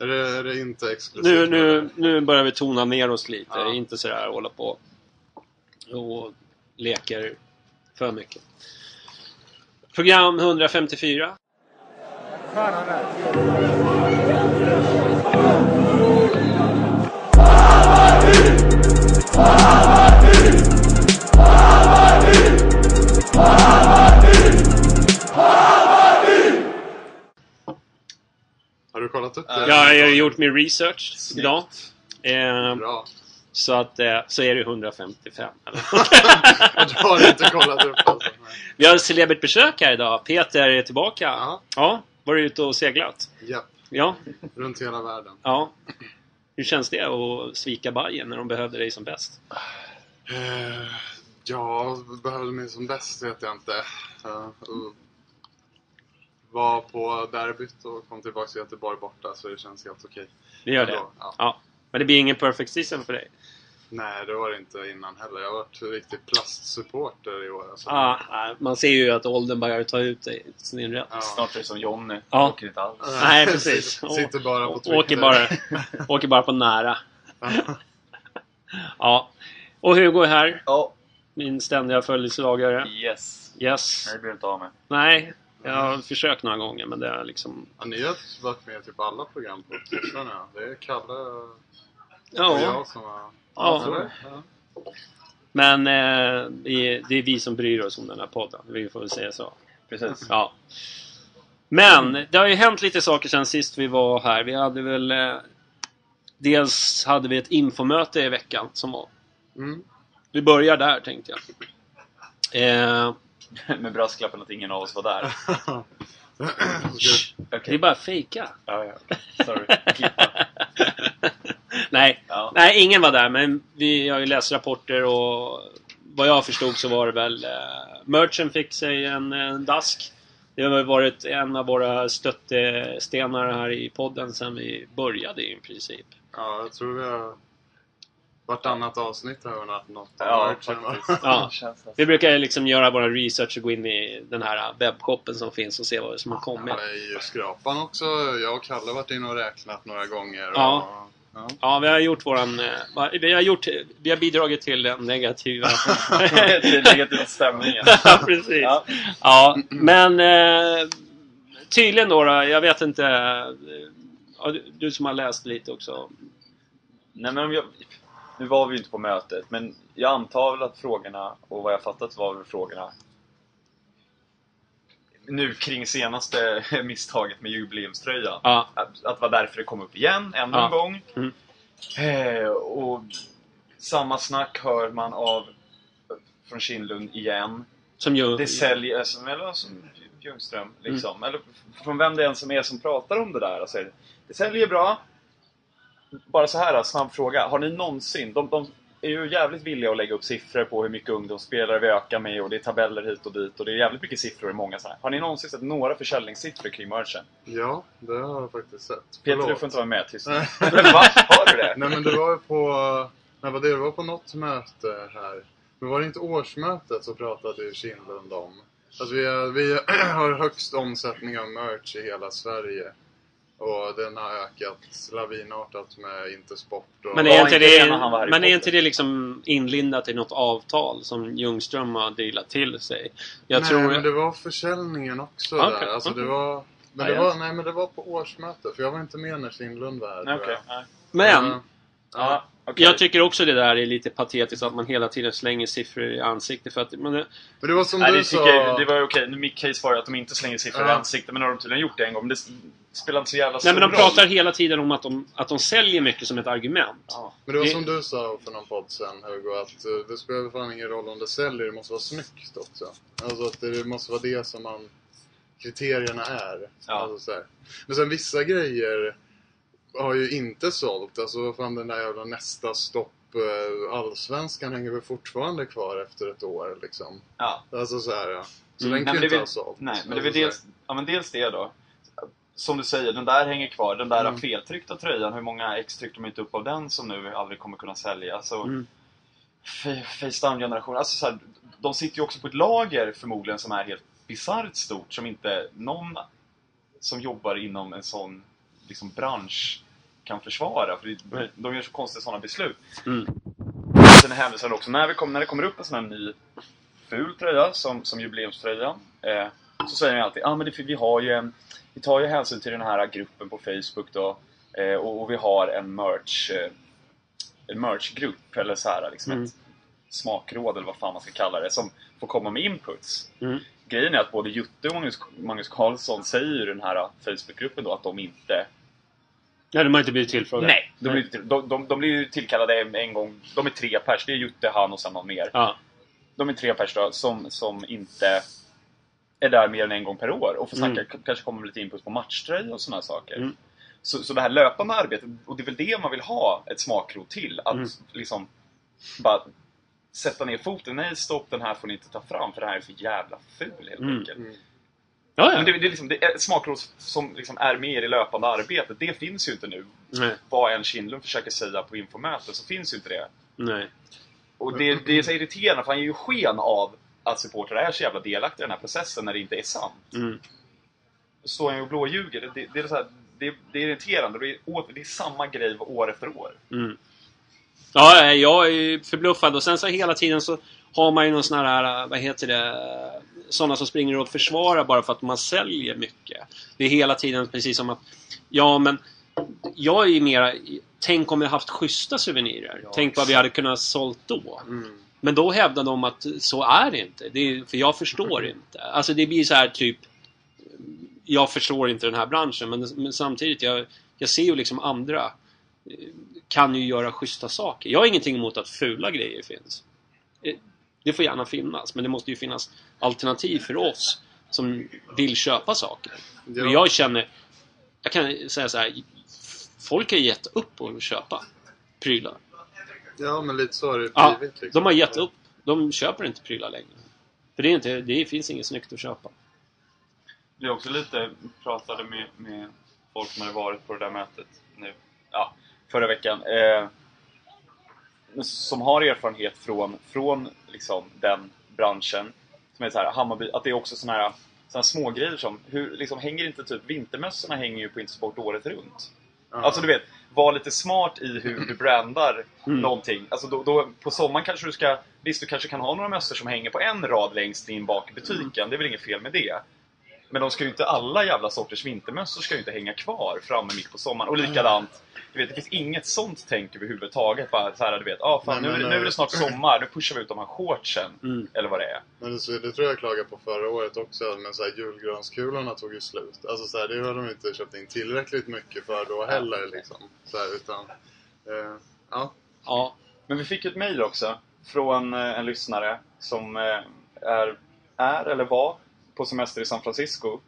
Är det, är det inte exklusivt? Nu, nu, nu börjar vi tona ner oss lite. Ja. Inte sådär hålla på och leker för mycket. Program 154. Har du kollat upp det? Jag har ju gjort min research idag. Eh, Bra. så att eh, så är det 155. eller? Jag har inte kollat upp alltså. Vi har celebert besök här idag. Peter är tillbaka. Ja. Ja, var du ute och seglat? Ja, Ja, runt hela världen. ja. Hur känns det att svika Bayern när de behövde dig som bäst? Eh, ja, behövde mig som bäst vet jag inte. Var på derbyt och kom tillbaka till Göteborg borta så det känns helt okej. Det gör det? Ja. Ja. Men det blir ingen perfect season för dig? Nej, det var det inte innan heller. Jag har varit riktig plastsupporter i år. Alltså. Ja, nej, man ser ju att åldern börjar ta ut sin rätt. Ja. Snart är det som Jonny. Ja. Åker inte alls. Nej, precis. Sitter- Sitter bara på Twitter. åker, bara, åker bara på nära. Ja. Och Hugo är här. Ja. Min ständiga följeslagare. Yes. Yes. Det blir inte av med. Nej, jag har försökt några gånger men det är liksom... Ja, ni har varit med i typ alla program på ja. Det är Kalle och Ja, jag som har... Ja. Ja. men eh, det är vi som bryr oss om den här podden. Vi får väl säga så. Precis. Ja. Men det har ju hänt lite saker sen sist vi var här. Vi hade väl... Eh, dels hade vi ett infomöte i veckan som var... Mm. Vi börjar där tänkte jag. Eh, Med brasklappen att ingen av oss var där. Ska- det är bara fejka. Ja, ja. Sorry. Nej, Ja. nej, ingen var där men vi har ju läst rapporter och vad jag förstod så var det väl eh, Merchant fick sig en, en dask. Det har väl varit en av våra stöttestenar här i podden sen vi började i princip. Ja, jag tror vi har... Vartannat avsnitt har vi haft något Ja, faktiskt. Ja. Det. Vi brukar liksom göra vår research och gå in i den här webbshoppen som finns och se vad som har kommit. Ja, i skrapan också. Jag och Kalle har varit inne och räknat några gånger. Ja. Och, ja. Ja, vi har gjort våran... eh, Vi har, gjort, vi har bidragit till den negativa... Till negativ stämning. ja, precis. Ja. Ja, men eh, tydligen då, då, jag vet inte. eh, du, du som har läst lite också. Nej, men om jag, nu var vi ju inte på mötet, men jag antar väl att frågorna, och vad jag fattat var väl frågorna nu kring senaste misstaget med jubileumströjan. Ja, Att, att vara därför det kom upp igen, ännu Ja. en gång. Mm. Eh, och samma snack hör man av från Kindlund igen. som ju... Det säljer, som, eller som Ljungström liksom. Eller från vem det än som är som pratar om det där. Alltså, det säljer bra. Bara så här, snabb fråga. Har ni någonsin, de, de är ju jävligt villiga att lägga upp siffror på hur mycket ungdomsspelare vi ökar med och det är tabeller hit och dit och det är jävligt mycket siffror i många sådana. Har ni någonsin sett några försäljningssiffror kring merchen? ja, det har jag faktiskt sett. Peter, du Förlåt. får inte vara med. Tyst. Men va? Har du det? Nej men det var ju på... När var det? Det var på något möte här. Men var det inte årsmötet så pratade ju Kindlund om? Alltså vi, har, vi har högst omsättning av merch i hela Sverige. Och den har ökat lavinartat med Intersport och... Men är inte det, men är inte det liksom inlindat i något avtal som Ljungström har dealat till sig? Jag nej, tror... men det var försäljningen också Okej, där. Alltså det var... Men det var, nej men det var på årsmötet, för jag var inte med när Kindlund var här. Nej. Men! Ja. Ja, okej. Jag tycker också det där är lite patetiskt att man hela tiden slänger siffror i ansiktet för att... Men det, Men det var som Nej, du det, sa... jag, det var ju okej. Mitt case var ju att de inte slänger siffror i Ja. ansiktet, men nu har de tydligen gjort det en gång. Men det spelar inte så jävla stor nej men de roll. pratar hela tiden om att de, att de säljer mycket som ett argument. Ja. Men det var Det- som du sa för någon podd sen Hugo, att eh, det spelar fan ingen roll om det säljer, det måste vara snyggt också. Alltså att det måste vara det som man, kriterierna är. Ja. Alltså så här. Men sen vissa grejer har ju inte sålt. Alltså fan den där jävla nästa stopp eh, Allsvenskan hänger väl fortfarande kvar efter ett år liksom. Ja. Alltså så här, ja. Så Mm. den Nej, kan men ju det inte är ha sålt. nej, men det är Alltså, så dels, ja, men dels det då. Som du säger, den där hänger kvar. Den där Mm. feltryckta tröjan, hur många ex tryckte de inte upp av den som nu aldrig kommer kunna sälja? Alltså, Mm. Fa- Facetime-generationen. Alltså, så här, de sitter ju också på ett lager förmodligen som är helt bisarrt stort som inte någon som jobbar inom en sån liksom, bransch kan försvara. För det, de gör så konstiga sådana beslut. Mm. Sen hänvisar också, när, vi kom, när det kommer upp en sån här ny ful tröja som, som jubileumströjan eh, så säger de alltid ah, men det, vi, har ju en, vi tar ju hänsyn till den här gruppen på Facebook då eh, och, och vi har en merch eh, en merchgrupp eller så här liksom Mm. ett smakråd eller vad fan man ska kalla det som får komma med inputs. Mm. Grejen är att både Jutte och Magnus, Magnus Karlsson säger i den här Facebookgruppen då att de inte Nej, de har inte blivit tillfrågade. Nej, de blir, de, de, de blir ju tillkallade en, en gång. De är tre pers. Det är Jutte, han och sen någon mer. Ja. De är tre pers då, som, som inte är där mer än en gång per år och får snacka, k- kanske kommer lite input på matchtröja och sådana saker. Mm. Så, så det här löpande arbetet, och det är väl det man vill ha ett smakprov till. Att Mm. liksom bara sätta ner foten. Nej, stopp, den här får ni inte ta fram för den här är för jävla ful helt Mm. enkelt. Ja, ja. Men det, det är liksom, det är smakprov som liksom är med i det löpande arbetet, det finns ju inte nu. Nej. Vad än Kindlund försöker säga på infomöten så finns ju inte det. Nej. Och det, det är så irriterande för han ger ju sken av att supportrar är så jävla delaktiga i den här processen när det inte är sant. Mm. Står han ju och blåljuger. Det, det, är så här, det, det är irriterande. Det är, det är samma grej år efter år. Mm. Ja, jag är förbluffad. Och sen så hela tiden så har man ju någon sån här, vad heter det, sådana som springer och försvarar bara för att man säljer mycket. Det är hela tiden precis som att, ja men, jag är ju mera, tänk om vi haft schyssta souvenirer. tänk vad vi hade kunnat sålt då. Mm. Men då hävdar de att så är det inte. Det är, för jag förstår inte. Alltså det blir så här typ Jag förstår inte den här branschen men, men samtidigt jag, jag ser ju liksom andra eh, Kan ju göra schyssta saker. Jag har ingenting emot att fula grejer finns. Det får gärna finnas men det måste ju finnas alternativ för oss som vill köpa saker. Ja. Och jag känner Jag kan säga så här Folk har gett upp på att köpa prylar. Ja, men lite så har det Ja, blivit. liksom. de har gett upp. De köper inte prylar längre. För det, är inte, det finns inget snyggt att köpa. Det är också lite, pratade med, med folk som hade varit på det där mötet nu, ja, förra veckan. Eh, som har erfarenhet från, från liksom, den branschen. Som är så här, Hammarby, att det är också såna här, såna här små grejer som, hur, liksom, hänger inte typ vintermössorna hänger ju på Intersport året runt. Ja. Alltså du vet, var lite smart i hur du brandar Mm. någonting. Alltså då, då, på sommaren kanske du ska... Visst, du kanske kan ha några mössor som hänger på en rad längst in bak i butiken. Det är väl inget fel med det. Men de ska ju inte, alla jävla sorters vintermössor ska ju inte hänga kvar framme mitt på sommaren. Och likadant, du vet, det finns inget sånt tänk överhuvudtaget. Bara så här, du vet, ah, fan, Nej, nu, är det- men, nu är det eh, snart sommar, nu pushar vi ut de här shortsen. Mm. Eller vad det är. Men det, det tror jag klagade på förra året också, men så här, julgranskulorna tog ju slut. Alltså så här, det har de inte köpt in tillräckligt mycket för då heller liksom. Så här, utan, eh, ja. Ja. Men vi fick ett mejl också från eh, en lyssnare som eh, är, är eller var på semester i San Francisco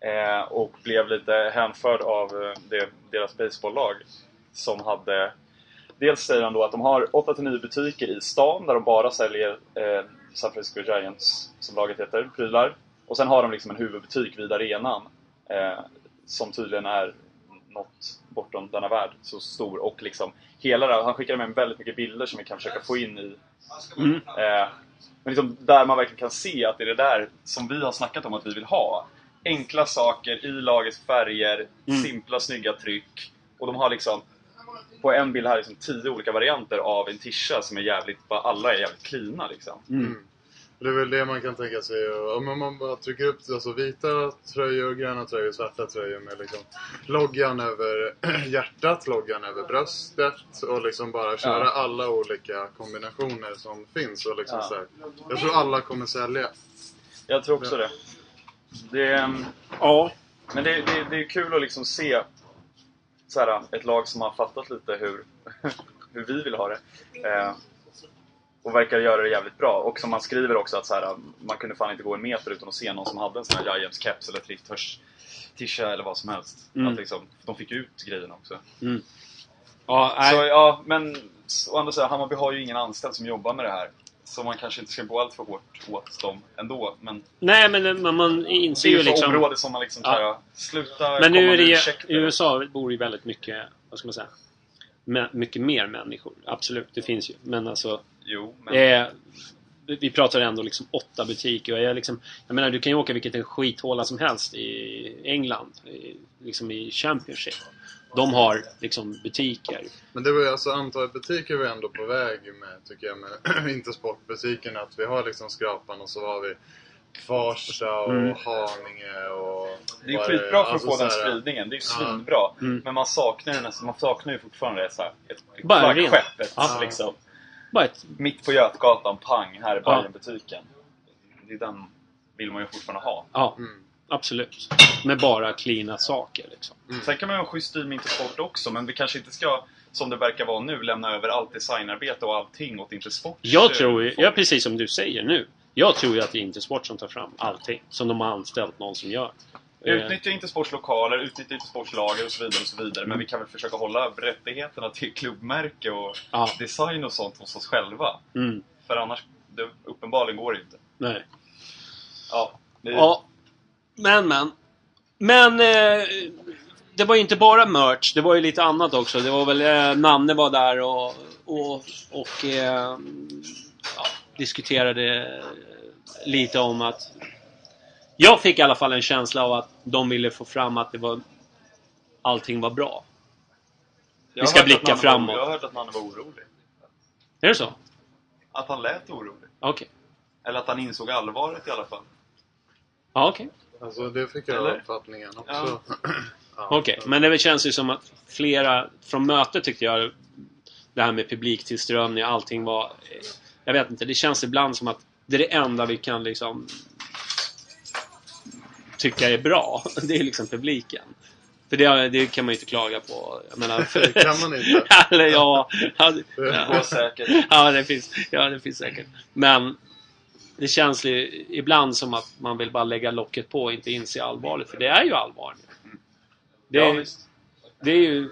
eh, och blev lite hänförd av eh, det, deras baseballlag som hade Dels säger han då att de har 8-9 butiker i stan där de bara säljer eh, San Francisco Giants, som laget heter, prylar. Och sen har de liksom en huvudbutik vid arenan eh, som tydligen är något bortom denna värld så stor och liksom hela det, han skickade med väldigt mycket bilder som vi kan försöka få in i Mm. eh, men liksom där man verkligen kan se att det är det där som vi har snackat om att vi vill ha. Enkla saker i lagets färger, Mm. simpla snygga tryck och de har liksom på en bild här liksom tio olika varianter av en tisha som är jävligt, bara alla är jävligt cleana liksom. Det är väl det man kan tänka sig. Om man bara trycker upp alltså, vita tröjor, gröna tröjor, svarta tröjor med liksom loggan över hjärtat, loggan över bröstet och liksom bara köra Ja. alla olika kombinationer som finns. Och liksom Ja. så här, jag tror alla kommer sälja. Jag tror också det. det är, Ja. men det, det, det är kul att liksom se så här, ett lag som har fattat lite hur, hur vi vill ha det. Eh, och verkar göra det jävligt bra. Och som man skriver också att så här, man kunde fan inte gå en meter utan att se någon som hade en sån här Giants keps eller Trifthörs tisha eller vad som helst. Mm. Att liksom, de fick ut grejerna också. Ja, nej. Så ja, men å andra sidan, Hammarby har ju ingen anställd som jobbar med det här. Så man kanske inte ska gå allt för hårt åt dem ändå. Men nej, men man, man det inser är ju ju ett liksom... område som man liksom Ja. tar, ja. sluta Men nu är det ursäkter. i USA bor ju väldigt mycket, vad ska man säga, mycket mer människor. Absolut, det finns ju. Men alltså, Jo, men... eh, vi pratar ändå liksom åtta butiker. Och jag, liksom, jag menar, du kan ju åka vilket en skithåla som helst i England. I, liksom i Championship. De har liksom butiker. Men det var ju alltså antalet butiker vi ändå på väg med tycker jag med Intersportbutikerna. Att vi har liksom Skrapan och så har vi Farsta och Mm. Haninge och... Det är skitbra för att alltså få den här- spridningen. Det är ju Ja. svinbra. Mm. Men man saknar ju nästan, man saknar ju fortfarande ett, så här, ett, flaggskepp. Ja. liksom, Bara ett, mitt på Götgatan, pang, här är Ja. Bajenbutiken. Det är den vill man ju fortfarande ha. ja, Mm. absolut. Med bara cleana saker liksom. Sen kan man ju ha en schysst stil med Intersport också, men vi kanske inte ska, som det verkar vara nu, lämna över allt designarbete och allting åt Intersport. Jag tror ju, ja, precis som du säger nu. Jag tror ju att det är Intersport som tar fram allting. Som de har anställt någon som gör. Eh, Utnyttja Intersports lokaler, utnyttja Intersports lager och så vidare. och så vidare. Men vi kan väl försöka hålla rättigheterna till klubbmärke och Ja. design och sånt hos oss själva. Mm, För annars, det, uppenbarligen går det inte. nej. Ja, det, Ja. Men, men. Men eh, det var ju inte bara merch. Det var ju lite annat också. Det var väl eh, Nanne var där och, och, och eh, ja, diskuterade lite om att jag fick i alla fall en känsla av att de ville få fram att det var allting var bra. jag vi ska blicka framåt. Var, jag har hört att Nanne var orolig. Är det så? Att han lät orolig. Okej. Eller att han insåg allvaret i alla fall. Ja, okej. Alltså det fick jag Eller? uppfattningen också. Ja. Okej, men det känns ju som att flera från mötet tyckte jag det här med publiktillströmning, allting var... eh, Jag vet inte, det känns ibland som att det är det enda vi kan liksom tycka är bra. Det är liksom publiken. För det, det kan man ju inte klaga på. Jag menar, för, Det kan man inte. Eller ja, ja, ja, säkert. ja, det finns, ja, det finns säkert. Men det känns ju ibland som att man vill bara lägga locket på och inte inse allvaret. För det är ju allvar. Det, Ja, det är ju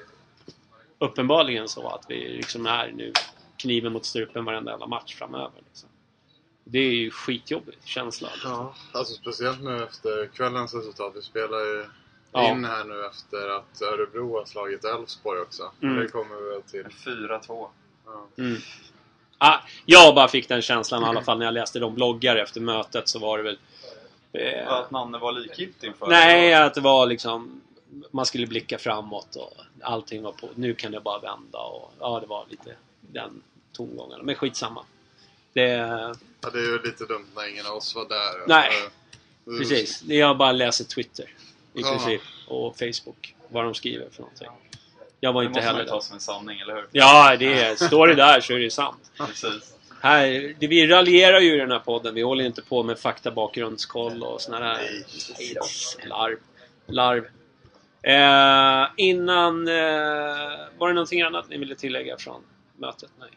uppenbarligen så att vi liksom är nu kniven mot strupen varenda jävla match framöver. Liksom. Det är ju skitjobbigt känsla. Ja, alltså speciellt nu efter kvällens resultat. Vi spelar ju Ja. in här nu efter att Örebro har slagit Elfsborg också. Mm. Det kommer vi väl till. 4-2. Ja. Mm. Ah, jag bara fick den känslan i alla fall när jag läste de bloggar efter mötet så var det väl... Eh, Att Nanne var likgiltig inför nej, att det var liksom... Man skulle blicka framåt och allting var på... Nu kan det bara vända och... Ja, det var lite den tongången. Men skitsamma. Det... Ja, det är ju lite dumt när ingen av oss var där. Nej. Eh, Precis. Jag bara läser Twitter. I Ja. princip. Och Facebook. Vad de skriver för någonting. Jag var Det inte måste man heller ju ta som en sanning, eller hur? Ja, det är, står det där så är det sant. Precis. Här, det, vi raljerar ju i den här podden. Vi håller inte på med faktabakgrundskoll och såna där larv. larv. Eh, innan... Eh, var det någonting annat ni ville tillägga från mötet? Nej.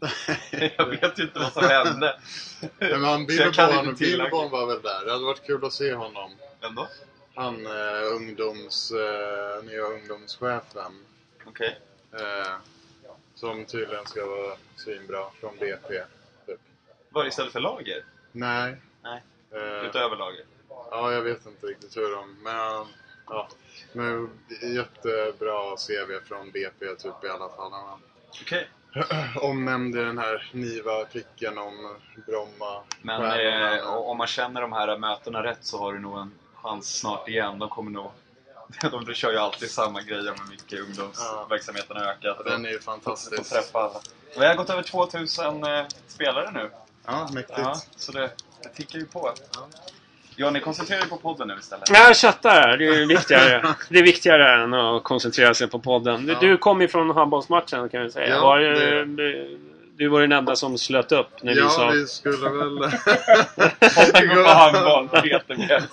Jag vet ju inte vad som hände. Men han, Billborn. Billborn var väl där. Det hade varit kul att se honom. Vem då? Han eh, ungdoms, eh, nya ungdomschefen. Okej. Eh, som tydligen ska vara svinbra från BP. Typ. Var det istället för lager? Nej. Nej. Eh, Utöver lager? ja, jag vet inte riktigt hur de... Men Ja, men jättebra CV från BP typ i alla fall. Okej. omnämnde den här Niva-artikeln om Bromma. Men eh, om man känner de här mötena rätt så har du nog en chans snart igen. De kommer nog... De, kör ju alltid samma grejer med mycket ungdomsverksamheten har ökat. Ja, den är ju fantastisk. träffa alla. Vi har gått över 2000 eh, spelare nu. Ja, mäktigt. Ja, så det, det tickar ju på. Johnny, koncentrera dig på podden nu istället. Jag chattar. Det är viktigare. Det är viktigare än att koncentrera sig på podden. Du, Ja. du kom ju från handbollsmatchen kan vi säga. Ja, var, det- Du var den enda som slöt upp när vi Ja, sa... vi skulle väl... Går på handboll.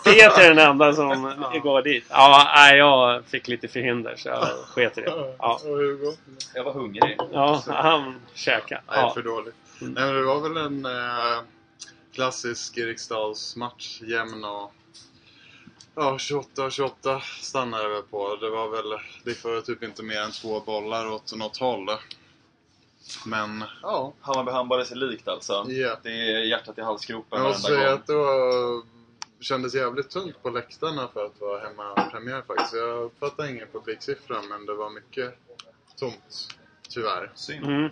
Peter är den enda som går dit. Ja, nej, jag fick lite förhinder så jag sket i det. Ja? Jag var hungrig. ja han käkade. Nej, Ja. för dåligt. Nej, men det var väl en eh, klassisk Eriksdalsmatch, jämn och... Ja, 28-28 stannade det väl på. Det var väl... Det får typ inte mer än två bollar åt något håll. Men, ja. Hammarby handboll är sig likt alltså. Ja. Det är hjärtat i halsgropen Jag måste varenda säga gång. att det var, kändes jävligt tunt på läktarna för att vara hemmapremiär faktiskt. Jag uppfattade ingen publiksiffra men det var mycket tomt. Tyvärr. Synd. Mm.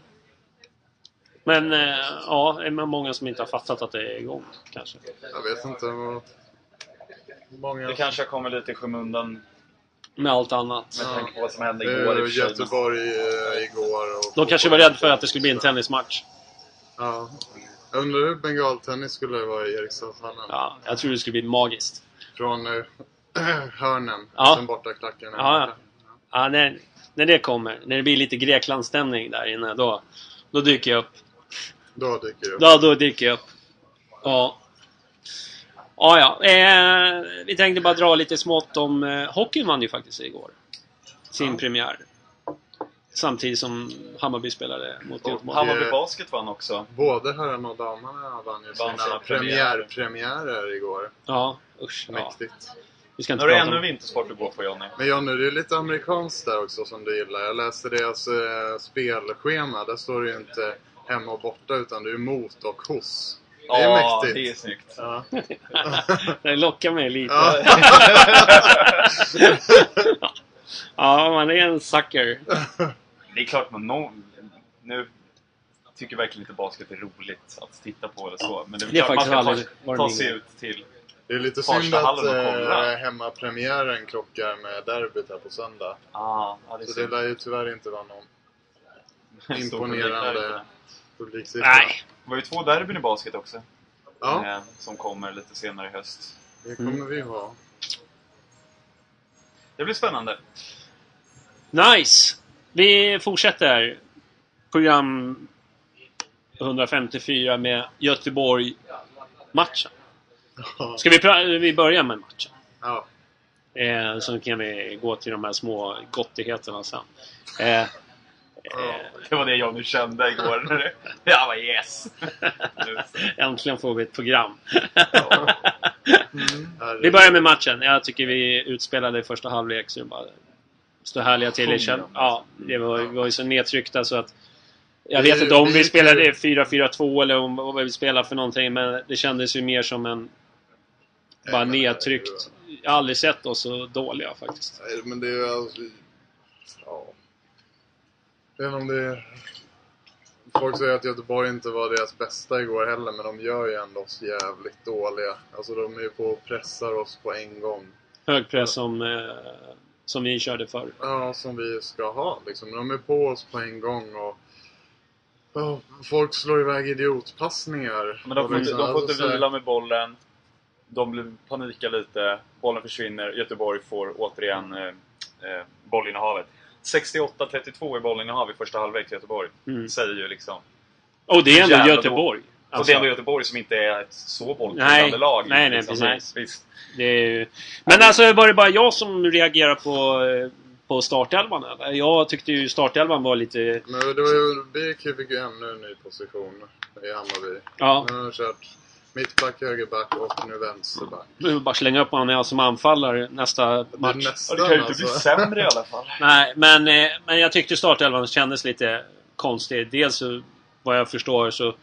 Men eh, ja, det är många som inte har fattat att det är igång kanske. Jag vet inte. Många... Det kanske har kommit lite i skymundan Med allt annat. med Ja. tanke på vad som hände Det igår. i för sig. Göteborg eh, igår och... De kanske var rädda för att det skulle bli en tennismatch. Ja. Jag undrar hur bengaltennis skulle vara i Eriksdalshallen. Ja, jag tror det skulle bli magiskt. Från eh, hörnen. Ja. Sen borta klacken. Ja, ja. Ja, när, när det kommer, när det blir lite Greklandsstämning där inne, då, då dyker jag upp. Då dyker det upp. Ja, då dyker jag upp. Ja. Ja, ja. Eh, vi tänkte bara dra lite smått om... Eh, hockeyn vann ju faktiskt igår. Sin Ja. premiär. Samtidigt som Hammarby spelade mot Göteborg. Hammarby Basket vann också. Både herrarna och damerna vann ju Vann sina sina premiärer. premiärpremiärer igår. Ja, usch. Ja. Mäktigt. Vi ska Nu inte har du ännu om... vintersport att gå på Johnny. Men Jonny, det är lite amerikanskt där också som du gillar. Jag läste deras eh, spelschema. Där står det ju inte hemma och borta utan det är mot och hos. Det är ja, mäktigt. det är snyggt. Ja. Det lockar mig lite. Ja. Ja, man är en sucker. Det är klart man någon... Nu tycker verkligen inte basket är roligt att titta på eller så. Men det är, Det är klart man ska ta, ta sig ut till... Det är lite synd att eh, hemmapremiären krockar med derbyt här på söndag. Ah, ja, det är Så det synd. lär ju tyvärr inte vara någon imponerande ute. publiksiffra. Nej. Det var ju två derbyn i basket också. Ja, Eh, som kommer lite senare i höst. det kommer vi ha. Det blir spännande. Nice! Vi fortsätter program 154 med Göteborg-matchen. Ska vi, vi börja med matchen? Ja. Eh, så kan vi gå till de här små gottigheterna sen. Eh, Det var det jag nu kände igår. Jag var yes! äntligen får vi ett program. Herregud. vi börjar med matchen. Jag tycker vi utspelade i första halvlek så det bara stod härliga till. Ja, det var, vi var ju så nedtryckta så att jag vet inte om vi spelade ju- 4-4-2 eller om, vad vi spelade för någonting men det kändes ju mer som en bara nedtryckt. Jag har aldrig sett oss så dåliga faktiskt. Nej, men det är alltså... Ja. Inte om det är... Folk säger att Göteborg inte var deras bästa igår heller, men de gör ju ändå oss jävligt dåliga. Alltså de är ju på och pressar oss på en gång. Hög press som, eh, som vi körde förr. Ja, som vi ska ha liksom. De är på oss på en gång och... Ja, folk slår iväg idiotpassningar. Men de får, inte, liksom, de får alltså, inte vila med bollen. De blir panikar lite. Bollen försvinner. Göteborg får återigen eh, eh, bollinnehavet. 68-32 i bollinnehav i första halvlek till Göteborg. Mm. Säger ju liksom. Och det är ändå Göteborg. och Alltså, det är ändå Göteborg som inte är ett så Nej. bolltryckande lag. Nej, nej, liksom. precis. Visst. det är ju... Men alltså var det bara jag som reagerar på, eh, på startelvan eller? Jag tyckte ju startelvan var lite... Men det var ju... BK fick ju ännu en ny position i Hammarby. Ja, Nu har de kört mittback, högerback och nu vänsterback. nu det bara slänga upp honom som anfallare nästa Det match. Ja, nästan det kan ju inte bli alltså. sämre i alla fall. Nej, men, eh, men jag tyckte startelvan kändes lite konstig. Dels vad jag förstår så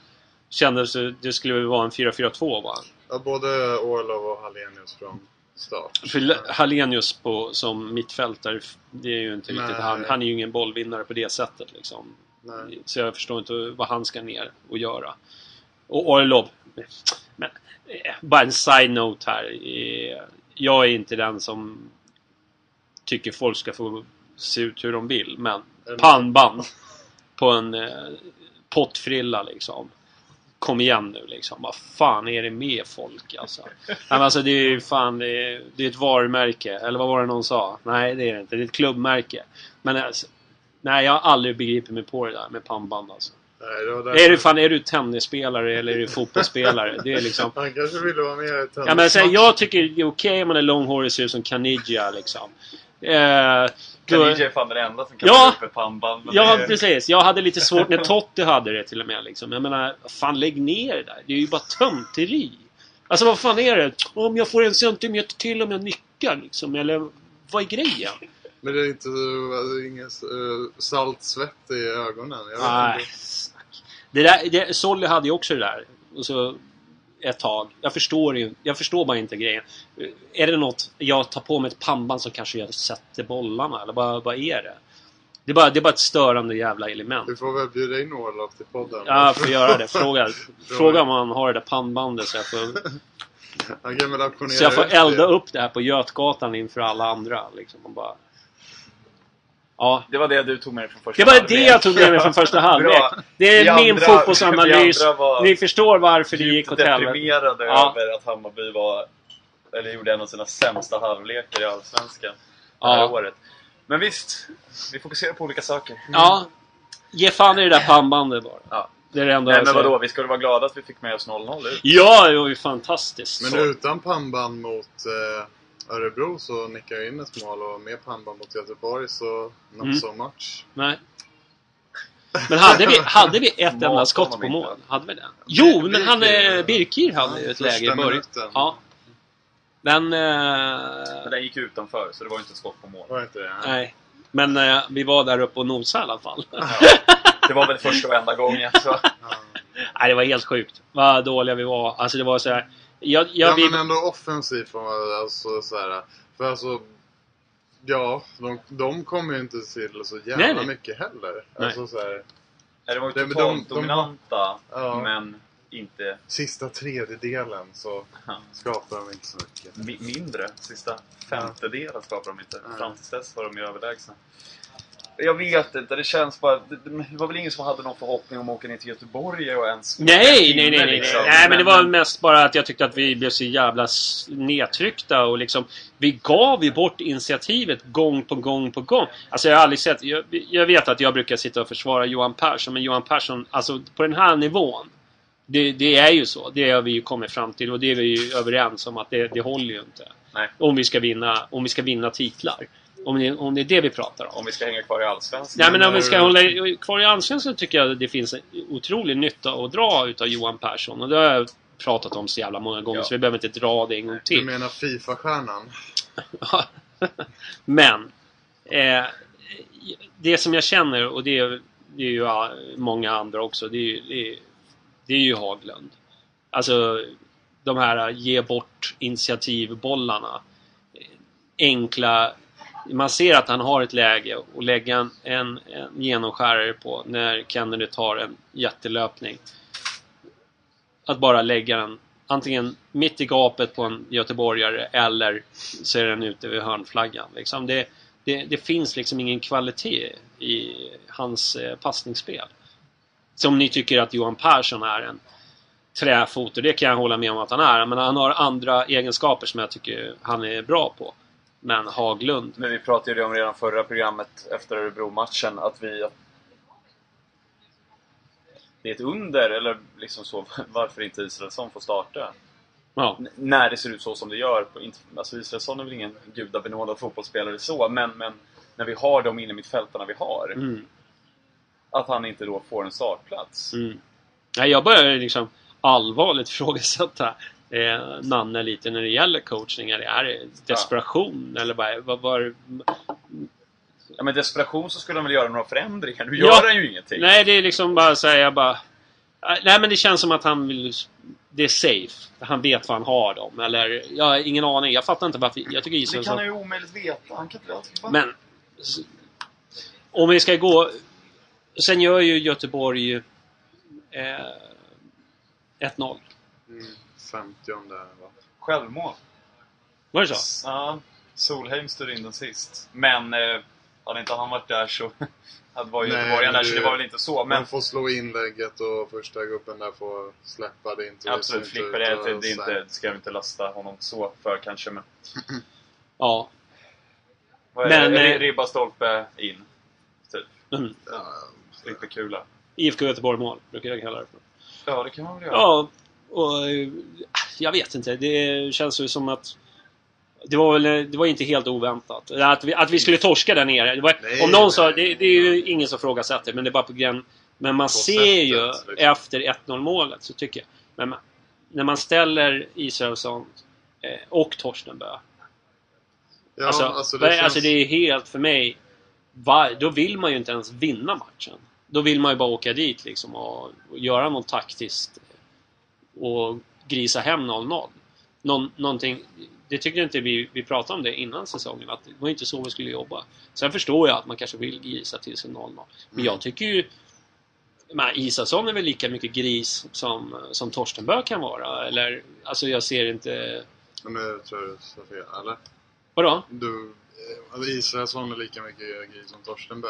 kändes det, det skulle vara en 4-4-2 va? Ja, både Orlov och Hallenius från start. För Hallenius på, som mittfältare, det är ju inte Nej. riktigt han. Han är ju ingen bollvinnare på det sättet liksom. Nej. Så jag förstår inte vad han ska ner och göra. Och Orlov. Men, eh, bara en side-note här. Eh, Jag är inte den som tycker folk ska få se ut hur de vill. Men pannband på en eh, pottfrilla liksom. Kom igen nu liksom. Vad fan är det med folk alltså? Nej, men alltså det är ju fan det är, det är ett varumärke. Eller vad var det någon sa? Nej det är det inte. Det är ett klubbmärke. Men alltså, Nej jag har aldrig begripit mig på det där med pannband alltså. Nej, det var därför- Är du, fan, är du tennisspelare eller är du fotbollsspelare? Det är liksom... Han kanske ville vara med i tennis. Ja, men, så, jag tycker det är okej om man är långhårig och ser ut som Caniggia liksom. Eh, då- Kanija är fan den enda som kan Ja! upp ett pannband. Ja, är- precis. Jag hade lite svårt när Totti hade det till och med. Liksom. Jag menar, fan lägg ner det där. Det är ju bara tönteri. Alltså vad fan är det? Om jag får en centimeter till om jag nickar liksom. Eller vad är grejen? Men det är inte alltså, ingen uh, saltsvett i ögonen. Jag vet Nej, inte. Det där, det, Solly hade ju också det där. Och så ett tag. Jag förstår ju Jag förstår bara inte grejen. Är det något jag tar på mig ett pannband som kanske jag sätter bollarna? Eller vad, vad är det? Det är, bara, det är bara ett störande jävla element. Du får väl bjuda in Orlov till podden. Ja, jag får göra det. Fråga, fråga om han har det där pannbandet så jag får, auktionera så jag får elda upp det här på Götgatan inför alla andra. Liksom, och bara... Ja, Det var det du tog med dig från första det var halvlek. det jag tog med mig från första halvlek. Det är Vi min andra- fotbollsanalys. var Ni förstår varför det gick åt helvete. deprimerade Ja. över att Hammarby var... Eller gjorde en av sina sämsta halvlekar i Allsvenskan. Det Ja. här året. Men visst, vi fokuserar på olika saker. Ja, ge fan i det där pannbandet bara. Ja. Det är det enda Nej jag men vadå, vi skulle vara glada att vi fick med oss 0-0 ut. Ja, det var ju fantastiskt. Men utan pannband mot eh, Örebro så nickar jag in ett mål och med pannband mot Göteborg så not Mm. so much. Nej. Men hade vi, hade vi ett enda skott på mål? Hade vi det? Jo, men han... Birkir. hade ju ett läge i början. Ja. Men... Men Eh, den gick utanför, så det var ju inte ett skott på mål. Var inte det? nej. Men eh, vi var där uppe och nosade i alla fall. Det var väl första och enda gången. Så. nej, det var helt sjukt. Vad dåliga vi var. Alltså det var så här. Jag, Ja, jag, vi, men ändå offensivt alltså så här. För alltså... Ja, de, de kommer ju inte till så jävla Nej, nej. mycket heller. Nej. Alltså så här, Nej, de var ju totalt de- de- dominanta, Ja. men inte sista tredjedelen så Ja. skapar de inte så mycket. mi- mindre. Sista femtedelen skapade de inte. Fram tills dess var de ju överlägsna. Jag vet inte, det känns bara... Det, var väl ingen som hade någon förhoppning om att åka ner till Göteborg och ens... Nej, nej, nej, nej, liksom. nej men det var mest bara att jag tyckte att vi blev så jävla nedtryckta och liksom Vi gav ju bort initiativet gång på gång på gång. Alltså jag har aldrig sett... Jag, jag vet att jag brukar sitta och försvara Johan Persson, men Johan Persson, alltså på den här nivån det, det är ju så. Det har vi ju kommit fram till och det är vi ju överens om att det, det håller ju inte. Nej. Om vi ska vinna, om vi ska vinna titlar. Om det, om det är det vi pratar om. Om vi ska hänga kvar i Allsvenskan. Nej men om vi ska hålla kvar i Allsvenskan så tycker jag att det finns en otrolig nytta att dra utav Johan Persson. Och det har jag pratat om så jävla många gånger Ja. så vi behöver inte dra det en gång Du till. menar Fifa-stjärnan? Men eh, Det som jag känner och det är, det är ju många andra också. Det är, ju- det är, det är ju Haglund. Alltså de här ge bort initiativbollarna. Enkla man ser att han har ett läge och lägga en, en, en genomskärare på när Kennedy tar en jättelöpning. Att bara lägga den antingen mitt i gapet på en göteborgare eller så är den ute vid hörnflaggan. Liksom det, det, det finns liksom ingen kvalitet i hans eh, passningsspel. Som ni tycker att Johan Persson är en träfot och det kan jag hålla med om att han är. Men han har andra egenskaper som jag tycker han är bra på. Men Haglund Men vi pratade ju det om redan förra programmet efter Örebro-matchen att vi... Det är ett under, eller liksom så, varför inte Israelsson får starta. Ja, N- när det ser ut så som det gör. Alltså Israelsson är väl ingen gudabenådad fotbollsspelare så, men, men när vi har de inne mittfältarna vi har. mm, Att han inte då får en startplats. mm. Nej, jag börjar liksom allvarligt ifrågasätta eh, Nanne lite när det gäller coachning. Är det det desperation eller bara, vad var Ja, men desperation så skulle han väl göra några förändringar. Nu Ja. gör han ju ingenting. Nej, det är liksom bara säga bara... Nej, men det känns som att han vill... Det det är safe. Han vet vad han har dem. Eller, jag har ingen aning. Jag fattar inte varför. Jag tycker Det Israelsson... kan han ju omöjligt veta. Han kan inte... Men... Om vi ska gå... Sen gör ju Göteborg eh, 1-0. Mm, 50 där va? Självmål. Var det så? Ja, Solheim stod in den sist. Men eh, hade inte han varit där så hade var ju Nej, Göteborgaren där, det- så det var väl inte så. Men Men får slå inlägget och första gruppen där får släppa det inte. absolut, det ser inte det, det, det, inte, det ska jag inte lasta honom så för kanske. Men, Ja. vad är Men, det? eh, Ribba, stolpe, in. Typ. Mm. Ja, Flipper, kula. IFK Göteborg-mål, brukar jag kalla det för. Ja, det kan man väl göra. Ja, och eh, jag vet inte. Det känns ju som att det var väl det var inte helt oväntat. Att vi, att vi skulle torska där nere. Det var, Nej, om någon nej, sa, det, det är ju ingen som frågasätter, men det är bara på grann. Men man ser sättet, ju liksom. efter 1-0 målet så tycker jag. Men man, när man ställer Israelsson eh, och Torstenbö. Ja, alltså, alltså, det det känns... alltså det är helt för mig. Va, då vill man ju inte ens vinna matchen. Då vill man ju bara åka dit liksom och, och göra något taktiskt. Och grisa hem 0-0. Någon, någonting, det tyckte jag inte vi, vi pratade om det innan säsongen. Att det var inte så vi skulle jobba. Sen förstår jag att man kanske vill grisa till sig 0-0. Men jag tycker ju... Men Isaksson är väl lika mycket gris som, som Torstenbö kan vara. Eller, alltså jag ser inte... Men nu tror jag du fel, eller? Vadå? Du, alltså Israelsson är lika mycket gris som Torstenbö.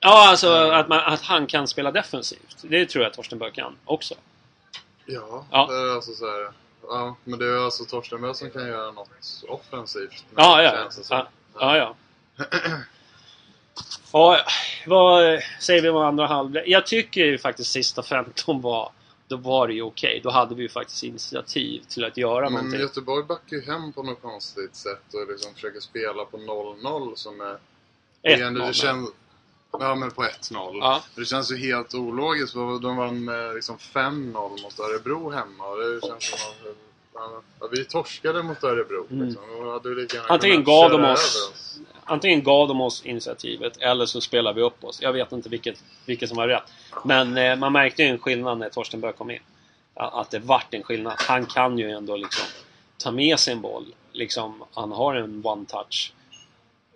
Ja, alltså att, man, att han kan spela defensivt. Det tror jag Torstenbö kan också. Ja, Ja. det är alltså så här, Ja, men det är alltså Torstenbö som kan göra något offensivt. Ja, ja. Ja, ja. ja. ja vad säger vi om andra halvlek? Jag tycker ju faktiskt sista 15 var... Då var det ju okej. Då hade vi ju faktiskt initiativ till att göra Men någonting. Göteborg backar ju hem på något konstigt sätt och liksom försöker spela på 0-0 som är... det är ändå- 1-0. Ja, men på 1-0. Ja. Det känns ju helt ologiskt. för De vann med liksom 5-0 mot Örebro hemma det känns som att... Ja, vi torskade mot Örebro. Liksom. Och hade ju lika gärna Mm. Antingen gav de oss- oss. Antingen gav de oss initiativet eller så spelade vi upp oss. Jag vet inte vilket, vilket som var rätt. Men eh, man märkte ju en skillnad när Torstenberg kom in. Att det vart en skillnad. Han kan ju ändå liksom ta med sig en boll. Liksom, han har en one-touch.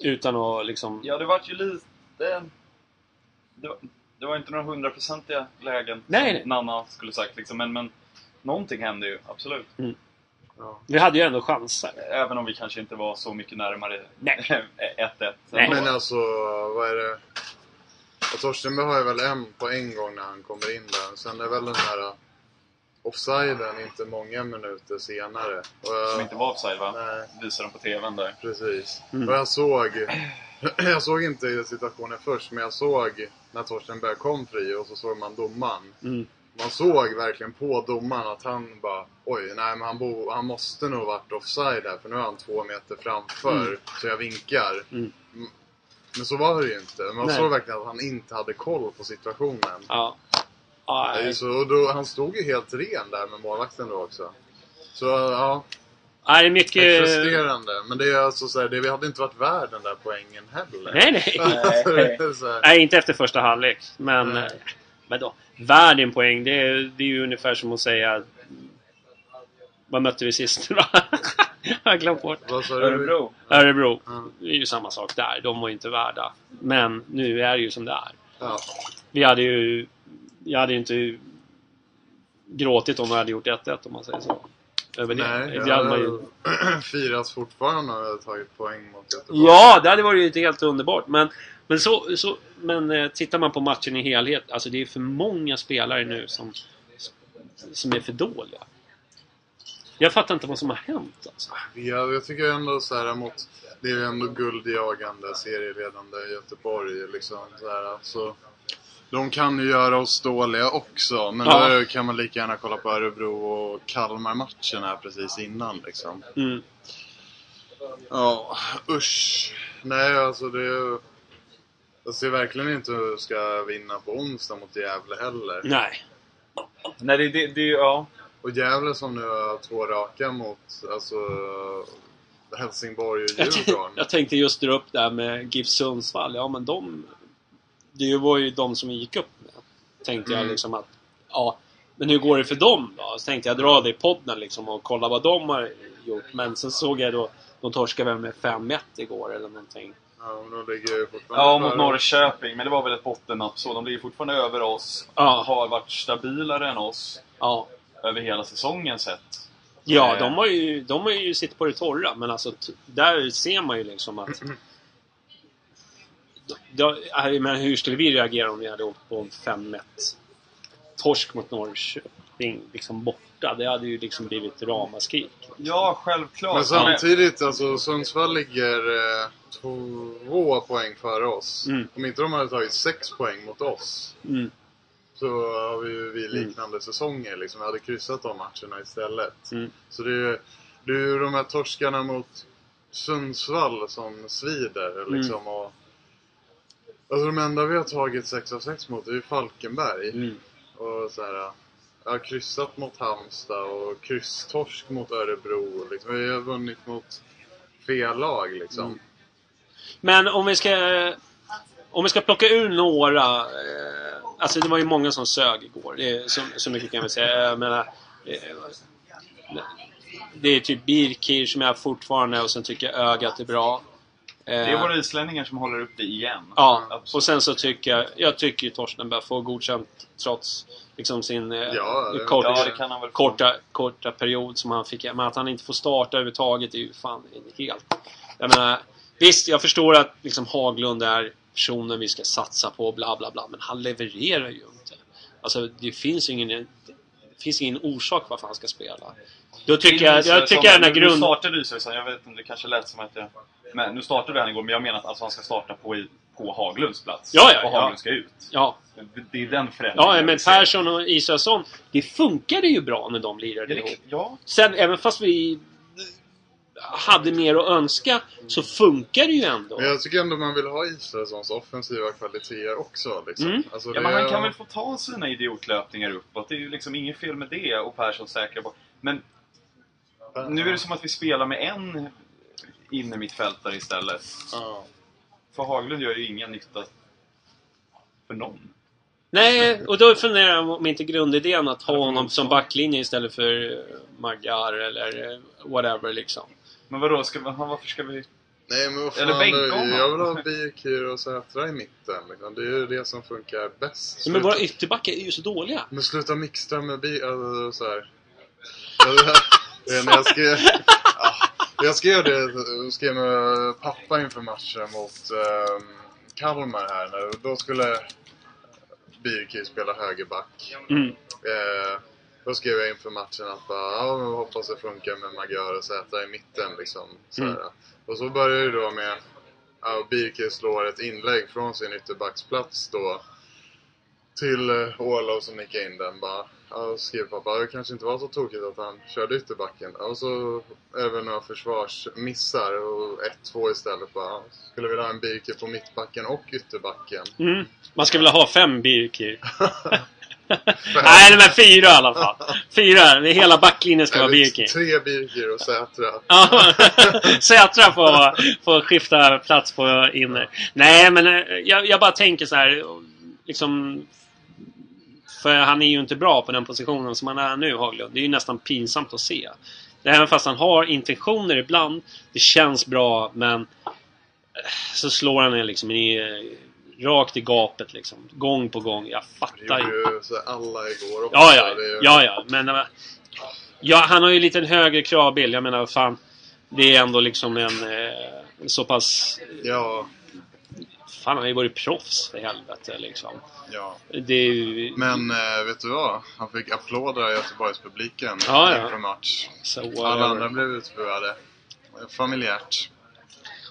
Utan att liksom... Ja, det vart ju lite... Det var, det var inte några hundraprocentiga lägen Nej, som nej. Nanna skulle sagt liksom. Men, men någonting hände ju, absolut. Ja. Vi hade ju ändå chanser. Även om vi kanske inte var så mycket närmare Nej. 1-1. Nej. Men alltså, vad är det? Och Torstenberg har ju väl en på en gång när han kommer in där. Sen är väl den här uh, offsiden inte många minuter senare. Och jag, Som inte var offside va? Nej. Visar de på TVn där. Precis. Mm. Och jag såg... Jag såg inte situationen först, men jag såg när Torstenberg kom fri och så såg man domaren. Mm. Man såg verkligen på domaren att han bara Oj, nej men han, bo, han måste nog varit offside där för nu är han två meter framför. Mm. Så jag vinkar. Mm. Men så var det ju inte. Man Nej. såg verkligen att han inte hade koll på situationen. Ja. Nej. Så, då, han stod ju helt ren där med målvakten då också. Så ja, Nej, det är mycket... frustrerande. Men det är alltså så här, det, vi hade inte varit värd den där poängen heller. Nej, nej. Alltså. Nej, inte efter första halvlek. Men... Nej. eh, Men då, värd en poäng. Det är, det är ju ungefär som att säga... Vad mötte vi sist? Jag har glömt bort. Örebro. Örebro. Ja. Det är ju samma sak där. De var ju inte värda. Men nu är det ju som det är. Ja. Vi hade ju... Jag hade ju inte gråtit om vi hade gjort 1-1 om man säger så. Över. Nej, det hade man ju... jag firas fortfarande har tagit poäng mot Göteborg. Ja, det hade varit helt underbart. Men, men, så, så, men eh, tittar man på matchen i helhet. Alltså det är för många spelare nu som, som är för dåliga. Jag fattar inte vad som har hänt alltså. Ja, jag tycker ändå så här mot... Det är ju ändå guldjagande, serieledande Göteborg liksom. Så här, alltså, de kan ju göra oss dåliga också, men Ja. då kan man lika gärna kolla på Örebro och Kalmar-matchen här precis innan liksom. Mm. Ja, usch. Nej, alltså det... är ju- Jag ser verkligen inte hur vi ska vinna på onsdag mot Gävle heller. Nej. Nej, det, det, det är ju... Ja. Och Gävle som nu har två raka mot alltså, Helsingborg och Jag, Djurgården. jag tänkte just dra upp det här med GIF Sundsvall. Ja men de... Det var ju de som vi gick upp med. Tänkte jag Mm. liksom att... Ja, Men hur går det för dem då? Så tänkte jag dra det i podden liksom och kolla vad de har gjort. Men sen såg jag då, de torskade väl med 5-1 igår eller någonting. Ja, men de ligger ju fortfarande Ja, mot. Norrköping. Men det var väl ett bottennapp så. De ligger fortfarande över oss. Ja. Har varit stabilare än oss Ja. över hela säsongen sett. Ja, Eh. de har ju, de har ju sitt på det torra. Men alltså, där ser man ju liksom att... Då, jag menar, hur skulle vi reagera om vi hade åkt på en 5-1 torsk mot Norrköping liksom borta? Det hade ju liksom blivit ramaskrik. Ja, självklart. Men samtidigt, alltså Sundsvall ligger eh, två poäng före oss. Mm. Om inte de hade tagit sex poäng mot oss Mm. så har vi ju vi liknande säsonger. Liksom. Vi hade kryssat de matcherna istället. Mm. Så det är ju det är ju de här torskarna mot Sundsvall som svider. Liksom, och, alltså de enda vi har tagit 6 av 6 mot är ju Falkenberg. Mm. Och så här, jag har kryssat mot Halmstad och krysstorsk mot Örebro. Liksom. Vi har vunnit mot fel lag liksom. Mm. Men om vi ska... Om vi ska plocka ur några... Eh, alltså det var ju många som sög igår. Det så, så mycket kan vi säga. Jag menar, eh, det är typ Birkir som jag fortfarande och sen tycker jag ögat är bra. Eh, Det är våra islänningar som håller upp det igen. Ja, Absolut. och sen så tycker jag... Jag tycker ju Torsten bör få godkänt trots liksom sin eh, Ja, det- kort, ja, det kan han väl få. korta, korta period som han fick. Men att han inte får starta överhuvudtaget är ju fan helt... Jag menar, visst, jag förstår att liksom Haglund är personen vi ska satsa på, bla bla bla. Men han levererar ju inte. Alltså, det finns ju ingen... Det finns ingen orsak varför han ska spela. Då tycker jag... Jag tycker den här Nu grund... startade Israelsson, jag vet inte, det kanske lät som att jag... Men nu startade han igår, men jag menar att alltså, han ska starta på, på Haglunds plats. Ja, ja, och ja. Haglund ska ut. Ja, Det, är den förändringen. ja jag men. Persson och Israelsson, det funkade ju bra när de lirade Ja, ihop. ja, Sen, även fast vi hade mer att önska, så funkar det ju ändå. Men jag tycker ändå man vill ha Israelssons offensiva kvaliteter också. Liksom. Mm. Alltså, ja, men han är- kan väl få ta sina idiotlöpningar uppåt. Det är ju liksom inget fel med det och Persson säkra på. Men nu är det som att vi spelar med en innermittfältare istället. Ja. För Haglund gör ju ingen nytta för någon. Nej, och då funderar jag om inte grundidén att ha honom som backlinje istället för Magyar eller eh, whatever liksom. Men vadå, ska vi, han- varför ska vi... Nej men vad Eller fan, bänka honom. jag vill ha Birkir och Sätra i mitten. Liksom. Det är ju det som funkar bäst. Men våra Sluta- ytterbackar är ju så dåliga. Men sluta mixtra med bi... Alltså, så här. När jag skrev... Ja, jag skrev det, jag skrev med pappa inför matchen mot ehm, Kalmar här. Då skulle Birkir spela högerback. Mm. Eh, då skrev jag inför matchen att bara, ja, men hoppas det funkar med Magyar och Zäta i mitten liksom. Så här. Och så börjar det då med ja, Birker slår ett inlägg från sin ytterbacksplats då till eh, Olof som nickade in den bara. Ja, skrev pappa, det kanske inte var så tokigt att han körde ytterbacken. Och så även några försvarsmissar och 1-2 istället bara. Skulle vilja ha en Birker på mittbacken och ytterbacken. Mm. Man ska vilja ha fem Birkir. Nej, de är fyra i alla fall. Fyra. Det hela backlinjen ska vara Birkir. Tre Birker och Sätra. Ja, Sätra får, får skifta plats på inner. Nej, men eh, jag, jag bara tänker så här. Liksom... För han är ju inte bra på den positionen som han är nu, Haglund. Det är ju nästan pinsamt att se. Även fast han har intentioner ibland. Det känns bra, men... eh, Så slår han en liksom i, eh, rakt i gapet liksom. Gång på gång. Jag Det fattar gjorde ju. ju så alla igår också. Ja, ja. Det ju- Ja, ja. Men... eh, Ja, han har ju lite en högre kravbild. Jag menar, fan. Det är ändå liksom en eh, så pass... Ja, Fan, han har ju varit proffs för helvete liksom. ja. Det är ju... Men eh, vet du vad? Han fick applåder av Göteborgspubliken Ja, ja. inför match. Så, Alla andra blev utbuade. Familjärt.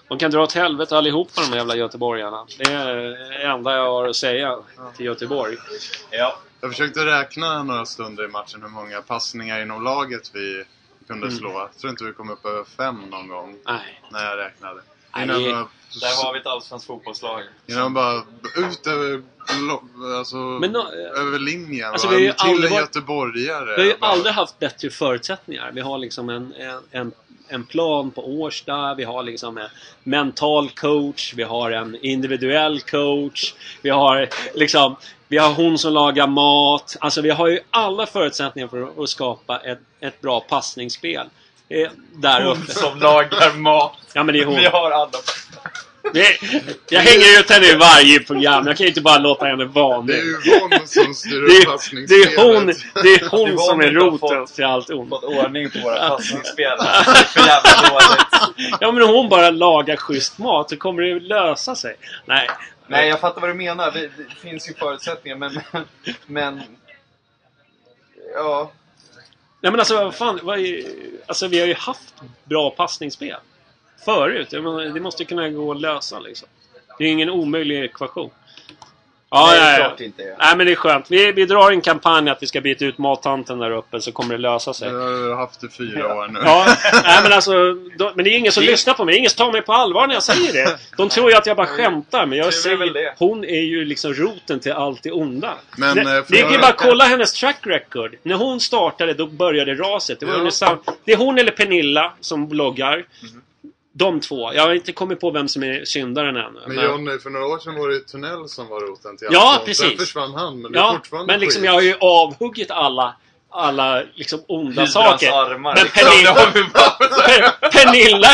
De kan dra åt helvete allihopa de jävla göteborgarna. Det är det enda jag har att säga till Göteborg. Ja. Jag försökte räkna några stunder i matchen hur många passningar inom laget vi kunde Mm. slå. Jag tror inte vi kom upp över fem någon gång Nej. när jag räknade. Nej, Innan det- bara, Där har vi ett allsvenskt fotbollslag. innan bara ut över, alltså, Men nå- över linjen. Alltså, vi till aldrig en göteborgare. Vi har ju Bara- aldrig haft bättre förutsättningar. Vi har liksom en, en, en en plan på Årsta. Vi har liksom en mental coach. Vi har en individuell coach. Vi har liksom vi har hon som lagar mat. Alltså vi har ju alla förutsättningar för att skapa ett, ett bra passningsspel. Eh, där Hon uppe. som lagar mat. Ja men det är hon. Vi har alla. Det, jag hänger ut henne i varje program. Jag kan ju inte bara låta henne vara Det nu. är ju Yvonne som styr Det upp är, det är passningsspelet. hon, det är hon som är roten fått- till allt ont. Fått ordning på våra passningsspel. Det är för jävla dåligt. Ja men om hon bara lagar schysst mat så kommer det ju lösa sig. Nej. Nej, jag fattar vad du menar. Det, det finns ju förutsättningar, men... Men... Ja. Nej men alltså vad fan. Vad är, alltså vi har ju haft bra passningsspel. Förut. Menar, Det måste ju kunna gå att lösa liksom. Det är ju ingen omöjlig ekvation. Ja, Nej, det ja, ja. klart det inte är. Nej men det är skönt. Vi, vi drar en kampanj att vi ska byta ut mattanten där uppe så kommer det lösa sig. Jag har haft det fyra år nu. Ja, nej men alltså. Då, men det är ingen som lyssnar på mig. Ingen som tar mig på allvar när jag säger det. De tror ju att jag bara skämtar. Men jag Det är väl säger... det. Hon är ju liksom roten till allt det onda. Men, det, eh, det får är ju bara att kolla hennes track record. När hon startade då började raset. Det, var Ja. sam... det är hon eller Pernilla som bloggar. De två. Jag har inte kommit på vem som är syndaren ännu. Men men- Johnny, för några år sedan var det Tunnel som var roten till Ja, allt precis. Sen försvann han, men det är Ja, fortfarande men liksom skit. jag har ju avhuggit alla alla liksom onda Hydrans saker. armar, Men. Pernilla, Per- Pernilla,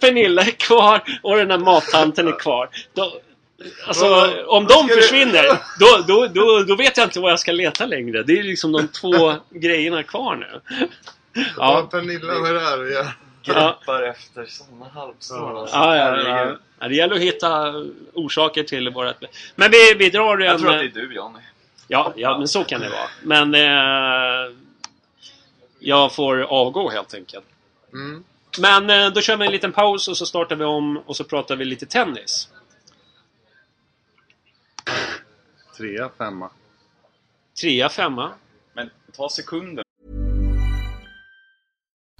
Pernilla är kvar och den där mattanten är kvar. Då, alltså, Vad- om vad de ska du- försvinner, då, då, då, då vet jag inte var jag ska leta längre. Det är liksom de två grejerna kvar nu. Ja, Ja, Pernilla, vad är det här Greppar efter såna halmstrån alltså. ja, ja, ja. Ja. Det gäller att hitta orsaker till vårt... Men vi, vi drar en... Jag tror att det är du Johnny. Ja, ja, men så kan det vara. Men... Eh, jag får avgå helt enkelt. Mm. Men eh, då kör vi en liten paus och så startar vi om och så pratar vi lite tennis. Trea, femma. Trea, femma. Men ta sekunder.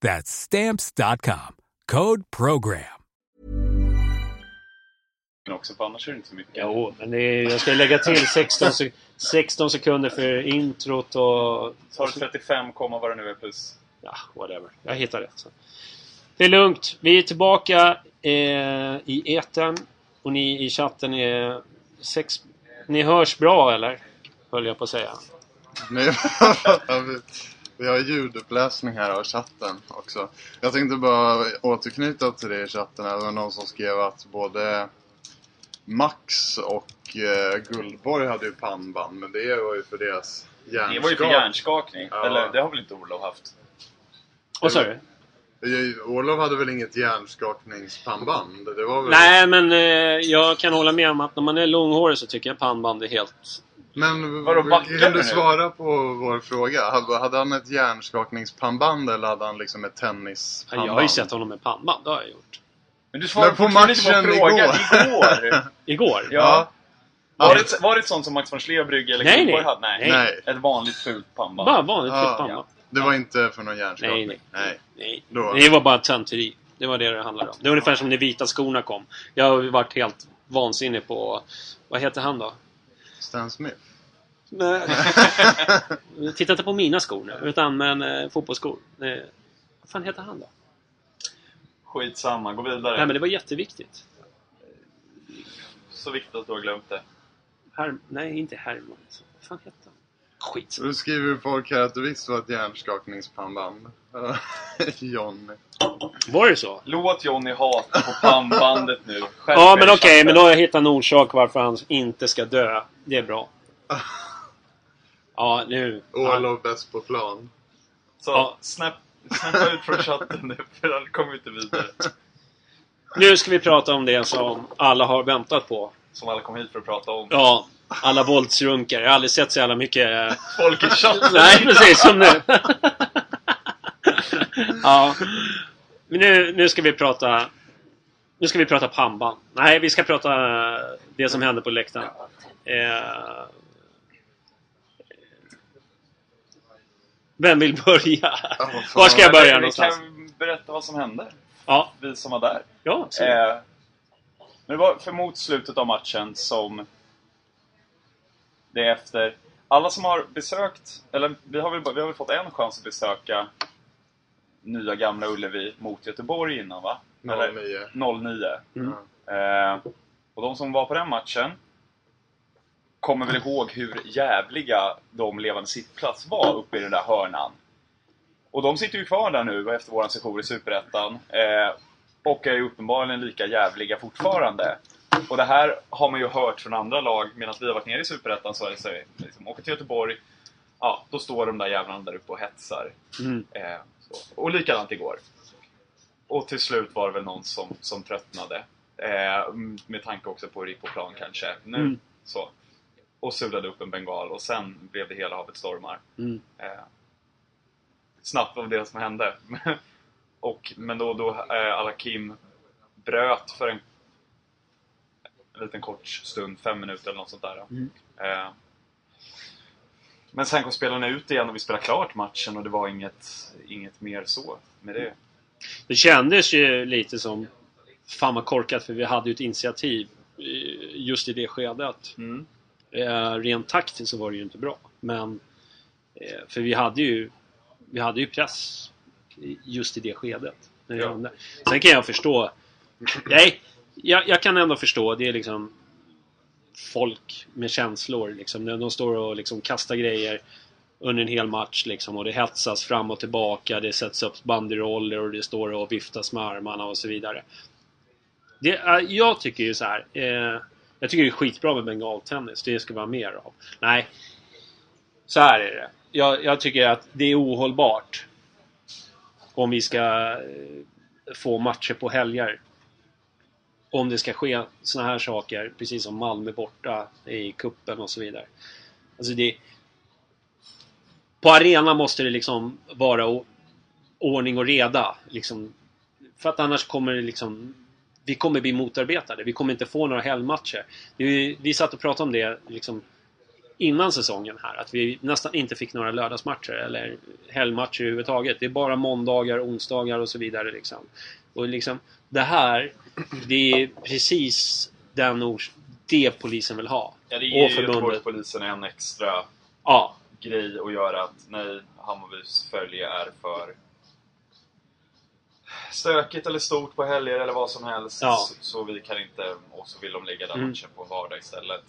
That's stamps.com. Code program. också, för annars är det inte så mycket. Jo, men det är, jag ska lägga till 16, sek 16 sekunder för introt och... Tar 35, komma vad det nu är plus. Ja, whatever. Jag hittar rätt. Så. Det är lugnt. Vi är tillbaka eh, i etern och ni i chatten är... Sex... Ni hörs bra eller? Höll jag på att säga. Nej, vi, har ljuduppläsning här av chatten också. Jag tänkte bara återknyta till det i chatten. Det var någon som skrev att både Max och eh, Guldborg hade ju pannband. Men det var ju för deras hjärnskak. Det var ju för hjärnskakning. Ja. Eller det har väl inte Olof haft? Vad sa du? Olof hade väl inget hjärnskakningspannband? Det var väl... Nej, men eh, jag kan hålla med om att när man är långhårig så tycker jag pannband är helt... Men Vadå, kan du du nu? svara på vår fråga? Hade, hade han ett hjärnskakningspannband eller hade han liksom ett Ja, tennispannband? Jag har ju sett honom med pannband, det har jag gjort. Men du svarar Men på matchen frågan. igår. Igår! Igår? Ja. Ja. Var, det ett, var det ett sånt som Max von Schlee Brygge eller Nej, nej. hade? Nej. Nej. Ett vanligt fult pannband. Bara vanligt Ja. ja. pannband. Det var inte för någon hjärnskakning? Nej, nej. Nej. Då. Det var bara tönteri. Det var det det handlade om. Det var ungefär som när vita skorna kom. Jag har varit helt vansinnig på... Vad heter han då? Stan Smith? Nej. Titta inte på mina skor nu, utan men eh, fotbollsskor. Eh, vad fan heter han då? Skitsamma, gå vidare. Nej men det var jätteviktigt. Så viktigt att du har glömt det. Herm Nej, inte Herman. Vad fan hette han? Skit. Så då skriver folk här att visst var ett hjärnskakningspannband. Johnny. Var det så? Låt Johnny hata på pannbandet nu. Skärp Ja, men okej, men då har jag hittat en orsak varför han inte ska dö. Det är bra. Ja, nu... Olof bäst på plan. Så, Ja. snap, snappa ut från chatten nu, för annars kommer inte vidare. Nu ska vi prata om det som alla har väntat på. Som alla kom hit för att prata om. Ja, alla våldsrunkar. Jag har aldrig sett så jävla mycket... Folk i chatten! Nej, precis som nu. ja. Men nu, nu ska vi prata... Nu ska vi prata pannband. Nej, vi ska prata det som hände på läktaren. Eh, vem vill börja? Fan. Var ska jag börja Vi någonstans? kan berätta vad som hände. Ja, Vi som var där. ja. Eh, men det var för mot slutet av matchen som det är efter... Alla som har besökt, eller vi har väl, vi har väl fått en chans att besöka nya Gamla Ullevi mot Göteborg innan va? 09. 09. Mm. Eh, och de som var på den matchen kommer väl ihåg hur jävliga de levande sittplats var uppe i den där hörnan. Och de sitter ju kvar där nu efter våran session i Superettan. Eh, och är ju uppenbarligen lika jävliga fortfarande. Och det här har man ju hört från andra lag medan vi har varit nere i Superettan så är det så liksom, åker till Göteborg, ja då står de där jävlarna där uppe och hetsar. Mm. Eh, så. Och likadant igår. Och till slut var det väl någon som, som tröttnade. Eh, med tanke också på hur det gick på plan kanske. Nu, Mm. så. Och sulade upp en bengal och sen blev det hela havet stormar. Mm. Eh, snabbt av det som hände. och, men då, då eh, Alakim bröt för en, en liten kort stund, fem minuter eller något sånt där. Mm. Eh, men sen kom spelarna ut igen och vi spelade klart matchen och det var inget, inget mer så med det. Det kändes ju lite som... Fan vad korkat för vi hade ju ett initiativ eh, just i det skedet. Mm. Eh, rent taktiskt så var det ju inte bra. Men... Eh, för vi hade ju... Vi hade ju press just i det skedet. När det Ja. hände. Sen kan jag förstå... Nej, jag, jag kan ändå förstå. Det är liksom folk med känslor. Liksom. När de står och liksom kastar grejer under en hel match liksom, och det hetsas fram och tillbaka. Det sätts upp banderoller och det står och viftas med armarna och så vidare. Det, är- jag tycker ju så här. Eh, jag tycker det är skitbra med bengaltennis. Det ska vara mer av. Nej. Så här är det. Jag, jag tycker att det är ohållbart. Om vi ska eh, få matcher på helger. Om det ska ske såna här saker. Precis som Malmö borta i kuppen och så vidare. Alltså det... På arena måste det liksom vara ordning och reda. Liksom. För att annars kommer det liksom... Vi kommer bli motarbetade. Vi kommer inte få några helgmatcher. Ju- Vi satt och pratade om det liksom innan säsongen här. Att vi nästan inte fick några lördagsmatcher eller helgmatcher överhuvudtaget. Det är bara måndagar, onsdagar och så vidare. Liksom. Och liksom, det här, det är precis den ors- det polisen vill ha. Ja, det ger förbundet. Göteborgspolisen en extra Ja, grej att göra att nej, Hammarbys följe är för stökigt eller stort på helger eller vad som helst. Ja. Så, så vi kan inte, och så vill de lägga den Mm. matchen på en vardag istället.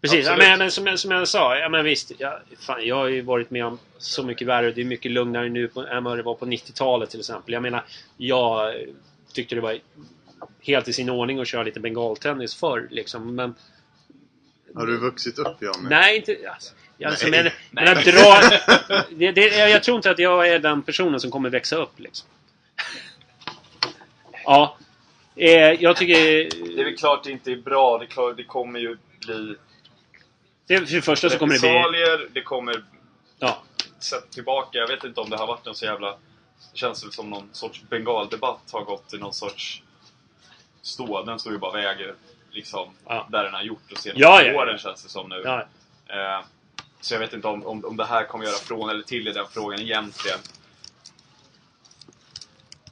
Precis, ja, men, men som, jag- som jag sa, ja, men visst. Ja, fan, jag har ju varit med om så mycket värre. Det är mycket lugnare nu på, än vad det var på 90-talet till exempel. Jag menar, jag tyckte det var helt i sin ordning att köra lite bengaltennis förr. Liksom. Men Har du vuxit upp Johnny? nej, inte... Alltså, Alltså, Nej. men, men att dra, det, det, jag jag tror inte att jag är den personen som kommer växa upp. Liksom. Ja. Eh, jag tycker... Det är väl klart det inte är bra. Det, är klart, det kommer ju bli Det, för det första så kommer det bli... Det kommer... Ja. Sett tillbaka. Jag vet inte om det har varit en så jävla... Det känns väl som någon sorts bengaldebatt har gått i någon sorts stå. Den står ju bara väger liksom Ja. där den har gjort och senaste Ja, ja, ja. åren känns det som nu. Ja. Eh, så jag vet inte om, om, om det här kommer göra från eller till i den frågan egentligen.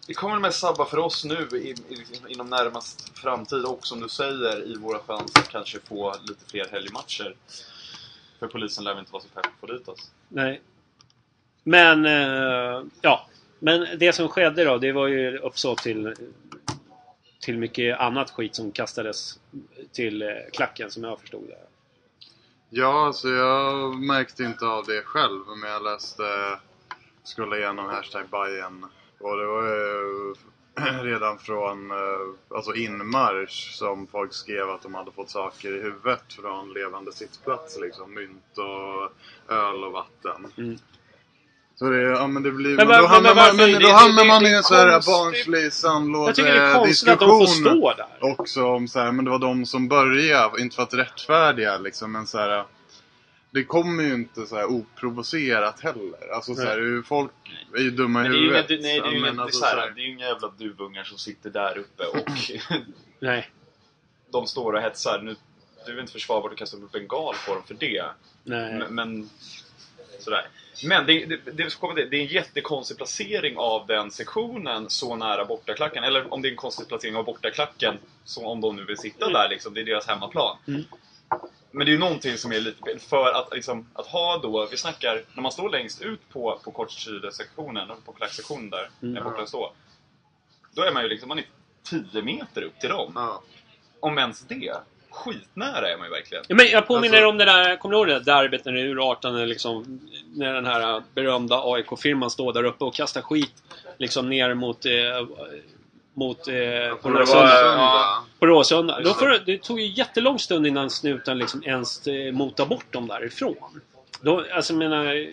Det kommer mest sabba för oss nu i, i, inom närmast framtid och som du säger i våra chanser att kanske få lite fler helgmatcher. För polisen lär väl inte vara så pepp på dit oss. Nej. Men, eh, ja. Men det som skedde då, det var ju uppsåt till, till mycket annat skit som kastades till eh, klacken som jag förstod det. Ja, alltså jag märkte inte av det själv, men jag läste, skulle igenom hashtag Bayern och det var ju redan från eh, alltså inmarsch som folk skrev att de hade fått saker i huvudet från levande sittplats liksom. Mynt och öl och vatten. Mm. Så det, ja men det blir, Men men, då hamnar men man, men det- då det- hamnar man i en sån här konstigt. barnslig Jag tycker det är konstigt att de får diskussion stå där. också om så här, men det var de som började, inte för att rättfärdiga liksom, men så här. Det kommer ju inte så här oprovocerat heller. Alltså så här, folk är ju dumma i Men det är ju inga, huvudet. nej, det är ju inga, alltså så här, så här- det är ju inga jävla duvungar som sitter där uppe och Nej. de står och hetsar. Nu, det är väl inte försvarbart att kasta upp en bengal på dem för det. Nej. Men, men sådär. Men det, det, det, det, är en jättekonstig placering av den sektionen så nära bortaklacken. Eller om det är en konstig placering av bortaklacken, så om de nu vill sitta där liksom. Det är deras hemmaplan. Mm. Men det är ju någonting som är lite fel. För att, liksom, att ha då, vi snackar, när man står längst ut på, på kortsidessektionen, på klacksektionen där, Mm. där borta står. Då är man ju liksom, man är 10 meter upp till dem. Ja. Om ens det. Skitnära är man ju verkligen. Ja, men jag påminner Alltså- om det där, kommer du ihåg det där derbyt när det urartade liksom När den här berömda AIK-firman står där uppe och kastar skit liksom ner mot eh, mot eh, på Råsunda. ja. På Råsunda. Då Just det. tog ju jättelång stund innan snuten liksom ens eh, motar bort dem därifrån. Då, alltså menar,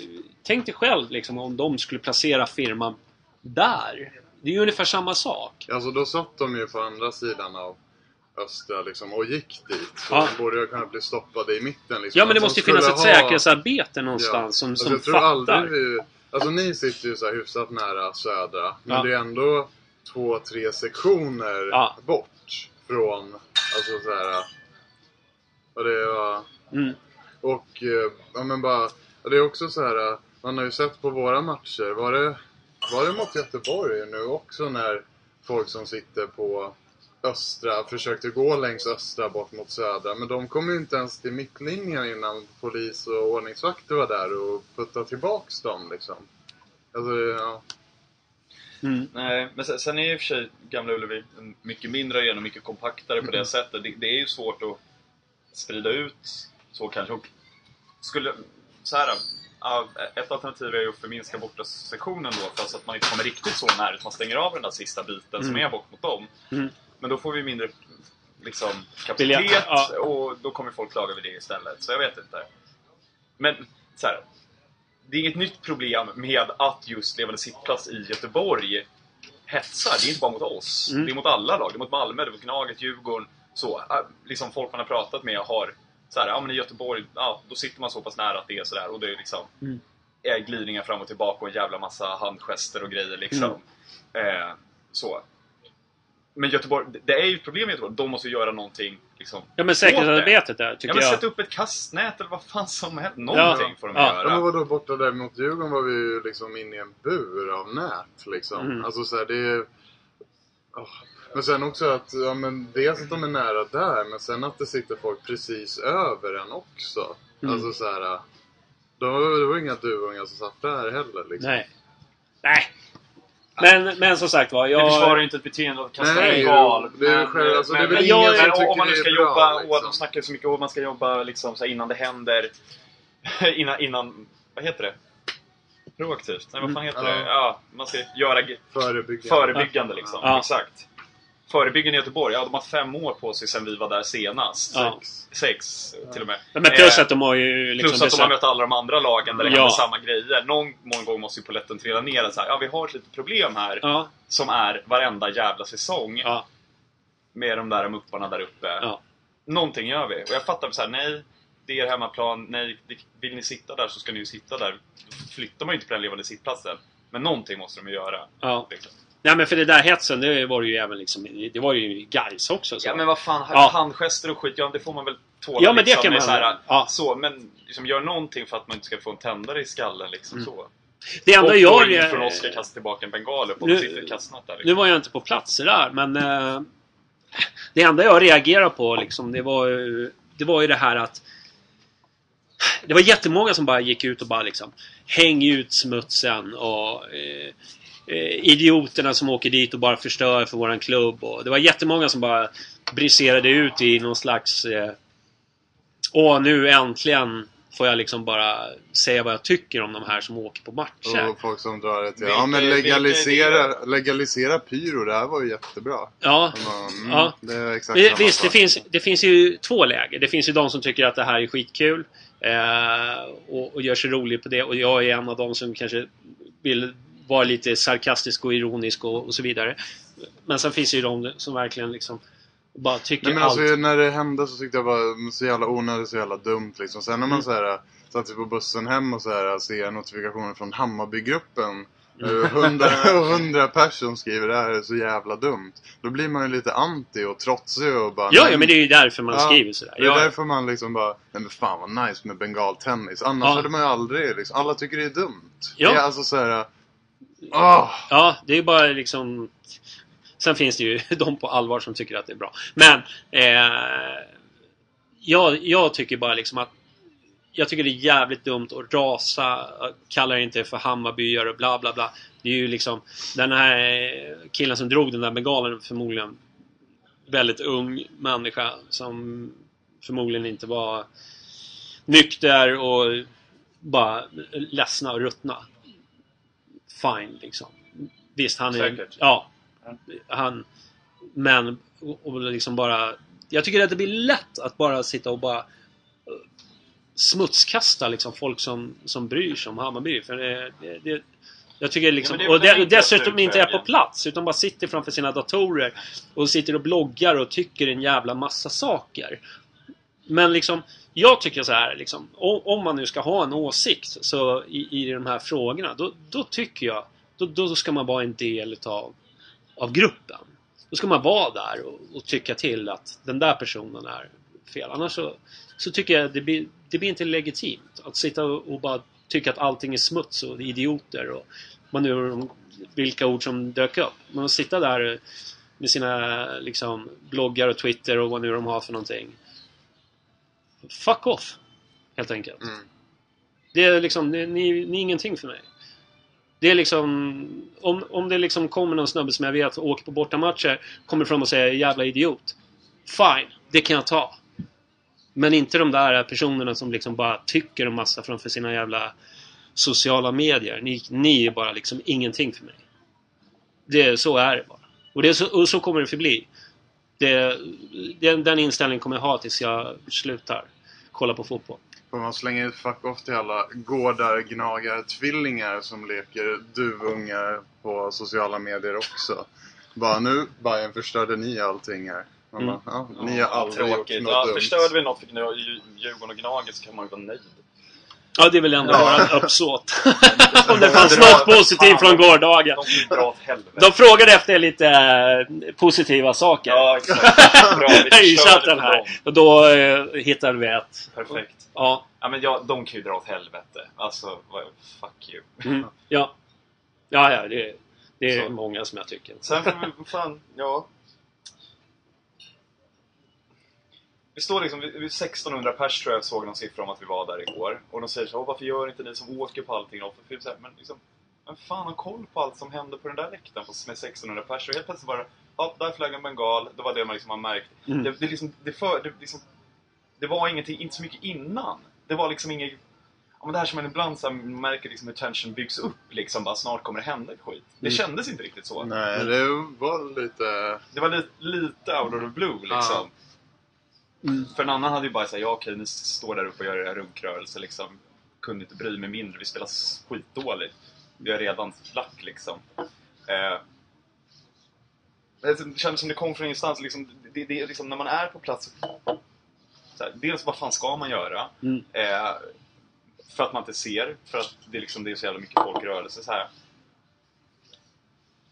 tänk dig själv liksom om de skulle placera firman där. Det är ju ungefär samma sak. Alltså då satt de ju på andra sidan av Östra liksom och gick dit. Så Ja. de borde ju kunna bli stoppade i mitten. Liksom. Ja men det måste ju finnas ett ha- säkerhetsarbete någonstans som, Alltså, som jag tror fattar. aldrig vi... Alltså ni sitter ju så här hyfsat nära södra. Men Ja. det är ändå två, tre sektioner Ja. bort från... Alltså så här. Och det var... Mm. Och eh, ja men bara... Det är också så här. Man har ju sett på våra matcher. Var det, var det mot Göteborg nu också när folk som sitter på östra försökte gå längs östra bort mot södra. Men de kom ju inte ens till mittlinjen innan polis och ordningsvakter var där och puttade tillbaks dem liksom. Alltså, ja. Mm. Nej, men sen, sen är i och för sig Gamla Ullevi mycket mindre arena och mycket kompaktare på det sättet. Det, det är ju svårt att sprida ut så kanske. Och skulle, så här, ett alternativ är ju att förminska borta sektionen då, fast att man inte kommer riktigt så nära. att Man stänger av den där sista biten som är bort mot dem. Mm. Men då får vi mindre liksom, kapacitet ja. och då kommer folk klaga över det istället. Så jag vet inte. Men så här, det är inget nytt problem med att just levande sittplats i Göteborg hetsar. Det är inte bara mot oss. Mm. Det är mot alla lag. Det är mot Malmö, det är mot Gnaget, Djurgården. Så, äh, liksom folk man har pratat med har så här, ja men i Göteborg, ja, då sitter man så pass nära att det är sådär och det är liksom Mm. är glidningar fram och tillbaka och en jävla massa handgester och grejer liksom. Mm. Eh, så. Men Göteborg, det är ju ett problem i Göteborg. De måste ju göra någonting liksom, Ja men säkerhetsarbetet där tycker Ja men jag. sätta upp ett kastnät eller vad fan som helst. Någonting får de Ja. Ja, göra. men vadå, borta där mot Djurgården var vi ju liksom inne i en bur av nät liksom. Mm. Alltså så här, det är... Åh. Men sen också att, ja men dels att de är nära där, men sen att det sitter folk precis över en också. Mm. Alltså så här. De, det var inga duvungar som satt där heller liksom. Nej. Nej. Men, men som sagt var, Det jag... försvarar ju inte ett beteende att kasta Nej, en gal. det är men, själv- alltså, det är väl jag, men om man nu det ska bra, jobba, och liksom. de snackar så mycket om att man ska jobba liksom, så här, innan det händer. innan, innan, vad heter det? Proaktivt? Nej, vad fan heter Mm. det? Ja, man ska göra Förebyggande. förebyggande liksom. Ja. Exakt. Förebyggen i Göteborg, ja de har fem år på sig sedan vi var där senast. Ja. Sex till och med. Men plus Eh, att de har ju liksom... Plus att de har mött alla de andra lagen där det Ja. händer samma grejer. Någon, någon gång måste ju polletten trilla ner. att Så här, ja, vi har ett litet problem här. Ja, Som är varenda jävla säsong. ja, Med de där mupparna där uppe. ja. Någonting gör vi. Och jag fattar så här, nej. Det är er hemmaplan. Nej, vill ni sitta där så ska ni ju sitta där. Då flyttar man ju inte på den levande sittplatsen. Men någonting måste de ju göra. ja. Liksom. Nej men för det där hetsen, det var det ju även liksom... Det var ju Gais också. Så. Ja men vad fan, Ja. handgester och skit, ja det får man väl tåla Ja, men det liksom, kan med man- så, här, ja. så Men liksom, gör någonting för att man inte ska få en tändare i skallen liksom Mm. så. det enda och jag... jag... från oss ska kasta tillbaka en bengal och Nu- nu, sitter där. Nu Liksom. var jag inte på plats där, men... Eh, det enda jag reagerade på liksom, det var ju... Det var ju det här att... Det var jättemånga som bara gick ut och bara liksom... Häng ut smutsen och... Eh, idioterna som åker dit och bara förstör för våran klubb. Och det var jättemånga som bara briserade ut i någon slags... Eh, Åh, nu äntligen får jag liksom bara säga vad jag tycker om de här som åker på matcher. Och folk som drar det till... Ja men legalisera, legalisera pyro, det här var ju jättebra. Ja, Mm, Ja. Det är exakt Det, visst, det finns, det finns ju två läger. Det finns ju de som tycker att det här är skitkul eh, och, och gör sig rolig på det. Och jag är en av de som kanske vill vara lite sarkastisk och ironisk och, och så vidare. Men sen finns det ju de som verkligen liksom bara tycker Nej men allt. alltså när det hände så tyckte jag bara så jävla onödigt, så jävla dumt liksom. Sen när man Mm. så här satt sig på bussen hem och så här ser notifikationer från Hammarbygruppen. Mm. eh, Hundra, hundra personer skriver det här är så jävla dumt. Då blir man ju lite anti och trotsig och bara... ja, ja, men det är ju därför man Ja, skriver sådär. Det är Ja, därför man liksom bara, nej men fan vad nice med bengaltennis. Annars Ja. hade man ju aldrig liksom, alla tycker det är dumt. Ja. Det är alltså så här. Oh. ja, det är bara liksom... Sen finns det ju de på allvar som tycker att det är bra. Men eh, jag, jag tycker bara liksom att jag tycker det är jävligt dumt att rasa, kalla inte för Hammarbyare och bla bla bla. Det är ju liksom den här killen som drog den där bengalen förmodligen väldigt ung människa som förmodligen inte var nykter och bara ledsna och ruttna. Fine liksom. Visst, han är... Säkert. Ja. Han... Men, och, liksom bara... Jag tycker att det blir lätt att bara sitta och bara smutskasta liksom folk som, som bryr sig om Hammarby. För det, det, det, jag tycker liksom, Ja, och enklaste dessutom inte är på plats utan bara sitter framför sina datorer och sitter och bloggar och tycker en jävla massa saker. Men liksom, jag tycker så här liksom, om, om man nu ska ha en åsikt så i, i de här frågorna, då, då tycker jag, då, då ska man vara en del utav, av gruppen. Då ska man vara där och, och tycka till att den där personen är fel. Annars så, så tycker jag det blir, det blir inte legitimt att sitta och, och bara tycka att allting är smuts och idioter och man nu vilka ord som dök upp. Men att sitta där med sina liksom, bloggar och Twitter och vad nu de har för någonting. Fuck off! Helt enkelt. Mm. Det är liksom, det, ni, ni är ingenting för mig. Det är liksom, om, om det liksom kommer någon snubbe som jag vet åker på bortamatcher, kommer fram och säger jävla idiot. Fine, det kan jag ta. Men inte de där personerna som liksom bara tycker en massa framför sina jävla sociala medier. Ni, ni är bara liksom ingenting för mig. Det, så är det bara. Och, det så, och så kommer det förbli. Det, den, den inställningen kommer jag ha tills jag slutar kolla på fotboll. Får man slänga ut fuck off till alla gårdar, gnagar, tvillingar som leker duvungar på sociala medier också. Bara nu, Bajen förstörde ni allting här. Mm. ja, ni har aldrig gjort Tråkigt. något Ja, dumt. förstörde vi något för Djur- Djurgården och Gnaget så kan man ju vara nöjd. Ja, det är väl ändå Ja. våran uppsåt. Om det fanns något positivt från gårdagen. De. De frågade efter lite eh, positiva saker. Ja, exakt. Bra, I chatten här. dem. Och då eh, hittade vi ett. Perfekt. Ja. Ja, men ja, de kan ju dra åt helvete. Alltså, fuck you. Mm. Ja. Ja, ja. Det, det är Så. många som jag tycker. Sen får vi, fan, ja. Vi står liksom, vi, vi 1600 pers tror jag såg någon siffra om att vi var där igår. Och de säger så "Åh, varför gör inte ni som åker på allting då? För, för, så här, men liksom, vem fan har koll på allt som händer på den där läktaren på- med 1600 pers? Och helt plötsligt bara, ja, där flög en bengal. Det var det man liksom har märkt. Mm. Det, det, liksom, det, för, det, liksom, det var ingenting, inte så mycket innan. Det var liksom inget... men det här som man ibland så här, märker liksom hur tension byggs upp liksom. Bara snart kommer det hända skit. Det kändes inte riktigt så. Nej, det var lite... Det var lite, lite out of the blue liksom. För en annan hade ju bara sagt ja okej ni står där uppe och gör era runkrörelser liksom. Kunde inte bry mig mindre, vi spelar skitdåligt. Vi har redan lack liksom. Eh, det kändes som det kom från ingenstans. Liksom, det, det, liksom, när man är på plats. Här, dels vad fan ska man göra? Mm. Eh, för att man inte ser. För att det, liksom, det är så jävla mycket folk i rörelse. Så här.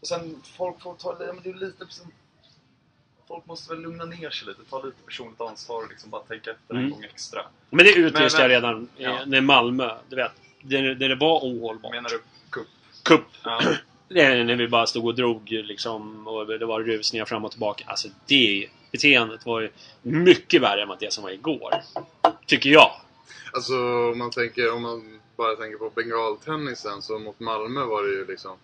Och sen folk får ta men det är lite som, Folk måste väl lugna ner sig lite, ta lite personligt ansvar och liksom bara tänka efter en Mm. gång extra. Men det utlyste jag redan ja. när Malmö, du vet. Där, där det var ohållbart. Menar du kupp? Cup. Ja. När vi bara stod och drog liksom och det var rusningar fram och tillbaka. Alltså det beteendet var ju mycket värre än det som var igår. Tycker jag. Alltså om man, tänker, om man bara tänker på bengaltennisen så mot Malmö var det ju liksom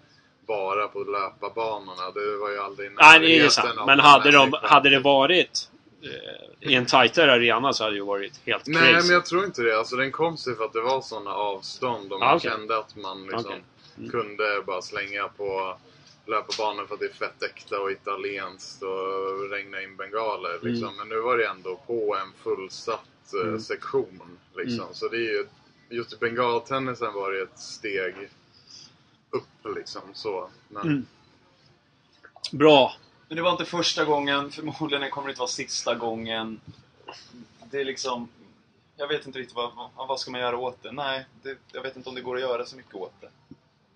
bara på löparbanorna. Det var ju aldrig Nej, det är sant. Men de hade, de, hade det varit eh, i en tajtare arena så hade det ju varit helt Nej, crazy. men jag tror inte det. Alltså den kom sig för att det var sådana avstånd och man Ah, okej. kände att man liksom Okej. Mm. kunde bara slänga på löparbanan för att det är fett äkta och italienskt och regna in bengaler. Liksom. Mm. Men nu var det ändå på en fullsatt eh, sektion. Liksom. Mm. Så det är ju, just i bengaltennisen var det ett steg upp liksom. Så. Men, Mm. Bra. Men det var inte första gången, förmodligen kommer det inte vara sista gången. Det är liksom... Jag vet inte riktigt vad, vad, vad ska man göra åt det? Nej, det, jag vet inte om det går att göra så mycket åt det.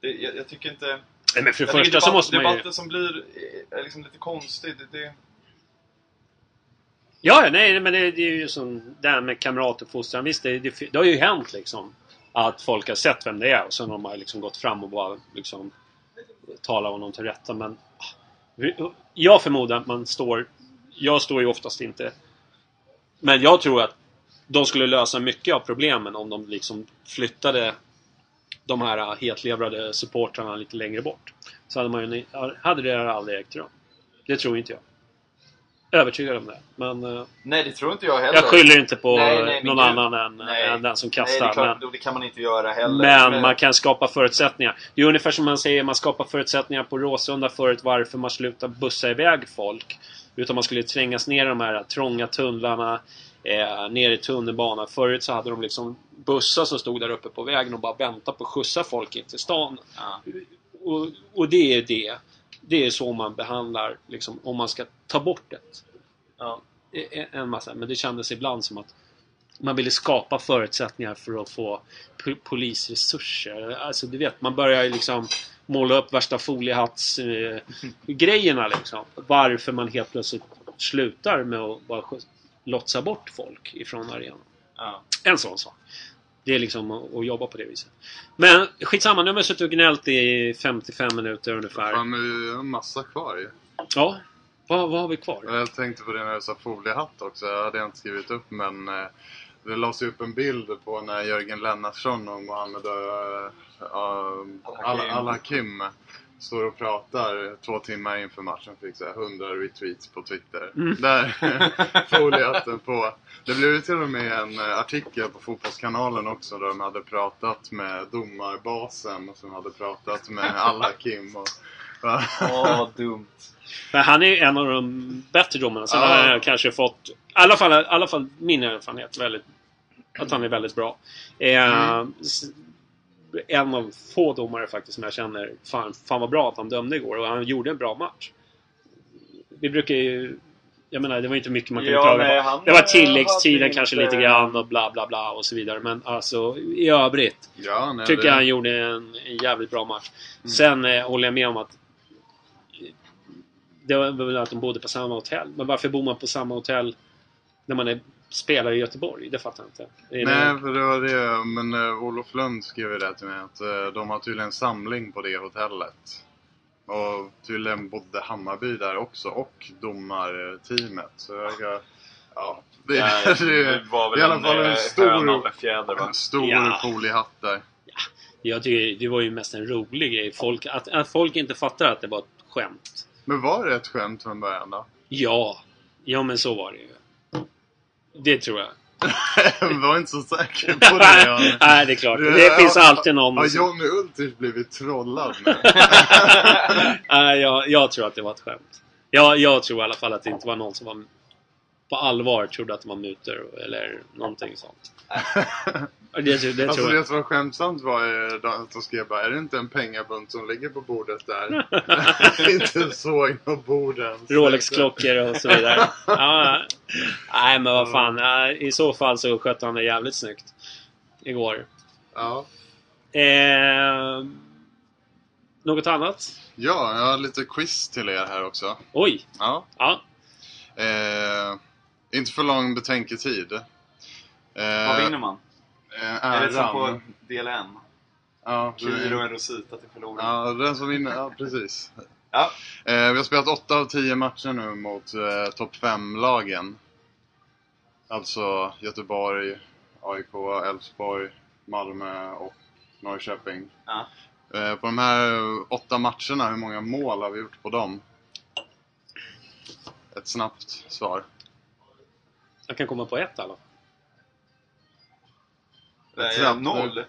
det jag, jag tycker inte... Nej, men för det första så debatt- måste man ju... Debatten som blir är liksom lite konstig. Det, det, Ja, nej, men det, det är ju som det här med kamratuppfostran. Visst, det, det, det har ju hänt liksom. Att folk har sett vem det är och sen har man liksom gått fram och bara liksom talat honom till rätta. Men jag förmodar att man står... Jag står ju oftast inte... Men jag tror att de skulle lösa mycket av problemen om de liksom flyttade de här hetlevrade supportrarna lite längre bort. Så hade, man ju, hade det aldrig ägt rum. Det tror inte jag. Övertygad om det. Men eh, nej, det tror inte jag heller. jag skyller inte på Nej, nej, men någon gud. annan än, än den som Nej, det, kastar. klart, men det kan man inte göra heller. men man kan skapa förutsättningar. Det är ungefär som man säger, man skapar förutsättningar på Råsunda förut varför man slutar bussa iväg folk. Utan man skulle trängas ner i de här trånga tunnlarna, eh, ner i tunnelbanan. Förut så hade de liksom bussar som stod där uppe på vägen och bara väntade på att skjutsa folk in till stan. Ja. Och, och det är det. Det är så man behandlar, liksom, om man ska ta bort det. Ja. En- massa, men det kändes ibland som att man ville skapa förutsättningar för att få po- polisresurser. Alltså du vet, man börjar ju liksom måla upp värsta foliehatts-grejerna eh, liksom. Varför man helt plötsligt slutar med att bara lotsa bort folk ifrån arenan. Ja. En sån sak. Det är liksom att, jobba på det viset. Men skitsamma, nu har vi suttit och gnällt i 55 minuter ungefär. Fan, vi har en massa kvar ju. Ja. Vad, vad har vi kvar? Jag tänkte på det när du sa foliehatt också. Jag hade inte skrivit upp men eh, det lades ju upp en bild på när Jörgen Lennartsson och Mohammed uh, Al-Hakim. Al-Hakim står och pratar två timmar inför matchen. Fick så här 100 retweets på Twitter. Mm. Där foliehatten på. Det blev ju till och med en eh, artikel på Fotbollskanalen också där de hade pratat med domarbasen och som hade pratat med Al-Hakim. Och, Åh, vad dumt. Men han är ju en av de bättre domarna. Sen Ja. har han kanske fått, i alla fall, i alla fall min erfarenhet, väldigt, att han är väldigt bra. Eh, s- En av få domare faktiskt som jag känner, fan, fan vad bra att han dömde igår och han gjorde en bra match. Vi brukar ju... Jag menar, det var inte mycket man kunde Ja, klaga på. Det var tilläggstiden kanske inte- lite grann och bla bla bla och så vidare. Men alltså i övrigt ja, nej, tycker det- jag han gjorde en, en jävligt bra match. Sen eh, håller jag med om att det var väl att de bodde på samma hotell. Men varför bor man på samma hotell när man är spelare i Göteborg? Det fattar jag inte. Det Nej, för det var det. Men uh, Olof Lund skrev ju det till mig att eh, de har tydligen samling på det hotellet. Och tydligen bodde Hammarby där också och domarteamet. Så jag... Ja, det, Ja, det, var väl i alla en, fall en eh, stor, en fjäder va? en stor Ja. foliehatt där. Jag tycker det var ju mest en rolig grej. Folk, att, att folk inte fattar att det var ett skämt. Men var det ett skämt från början då? Ja, ja men så var det ju. Det tror jag. Var inte så säker på det. Jan. Nej, det är klart. Det finns alltid någon Har Johnny Ultrich blivit trollad nu? Nej, jag, jag tror att det var ett skämt. Jag, jag tror i alla fall att det inte var någon som var på allvar trodde att det var mutor eller någonting sånt. Det, det, det alltså det som var skämtsamt var att de skrev bara, är det inte en pengabunt som ligger på bordet där? inte såg på borden. Rolex-klockor och så vidare. Ja, nej, men vad fan. I så fall så skötte han det jävligt snyggt. Igår. Ja. Eh, något annat? ja, jag har lite quiz till er här också. Oj! Ja. Ja. Eh, inte för lång betänketid. Eh, Vad vinner man? Eh, Är det som på del M? Ja, Kir och en Rosita till förloraren. Ja, den som vinner. Ja, precis. Ja. Eh, vi har spelat 8 av 10 matcher nu mot eh, topp 5-lagen. Alltså Göteborg, AIK, Elfsborg, Malmö och Norrköping. Ja. Eh, på de här åtta matcherna, hur många mål har vi gjort på dem? Ett snabbt svar. Jag kan komma på ett i alla fall. Nej, Snabbt. noll.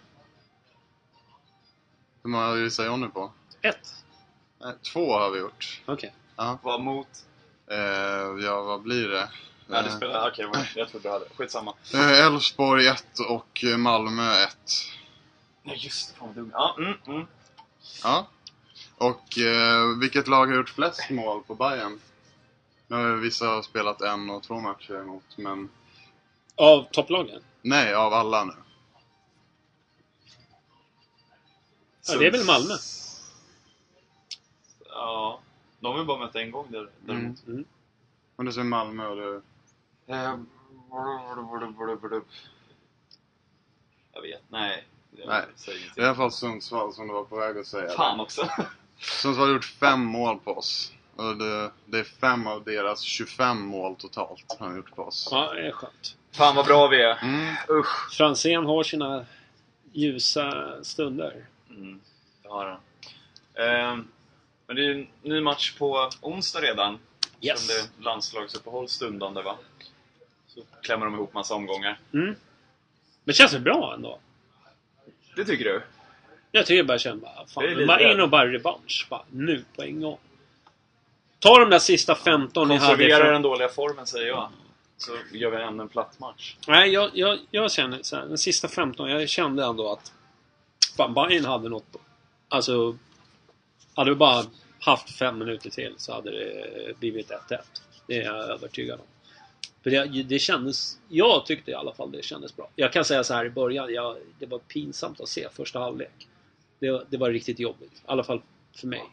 Hur många gissar Jonny på? Ett? Nej, två har vi gjort. Okej. Ja. Vad mot? Eh, ja, vad blir det? Ja, det Eh, spelar... Okej, okay, jag trodde du hade... Skitsamma. Eh, Elfsborg 1 och eh, Malmö 1. Nej, just det. Fan vad dum. Ja, mm, mm. Ja. Och eh, vilket lag har gjort flest mål på Bayern? Nu har vissa spelat en och två matcher emot, men Av topplagen? nej, av alla nu. Ja, det är väl Malmö? Ja. De har vi bara mött en gång där, däremot. Mm. Men du säger Malmö och du... Eh, Jag vet, nej. Jag Nej. säger Det är i alla fall Sundsvall som du var på väg att säga. Fan också. Sundsvall har gjort fem mål på oss. Och det, det är fem av deras 25 mål totalt han har gjort på oss. Ja, det är skönt. Fan vad bra vi är. Mm. Usch. Franzén har sina ljusa stunder. Mm, det har han. Ehm, men det är en ny match på onsdag redan. Yes. Som det är landslagsuppehåll stundande va? Så klämmer de ihop massa omgångar. Mm. Men det känns väl bra ändå? Det tycker du? Jag tycker bara känner bara, fan, bara in och bara revansch. Bara, nu på en gång. Ta de där sista 15 ni hade. Konservera den dåliga formen säger jag. Så gör vi ännu en platt match. Nej, jag, jag, jag känner så här, den sista 15, jag kände ändå att fan, Bayern hade något. Alltså, hade vi bara haft fem minuter till så hade det blivit 1-1. Det är jag övertygad om. För det, det kändes, jag tyckte i alla fall det kändes bra. Jag kan säga så här i början, jag, det var pinsamt att se första halvlek. Det, det var riktigt jobbigt. I alla fall för mig.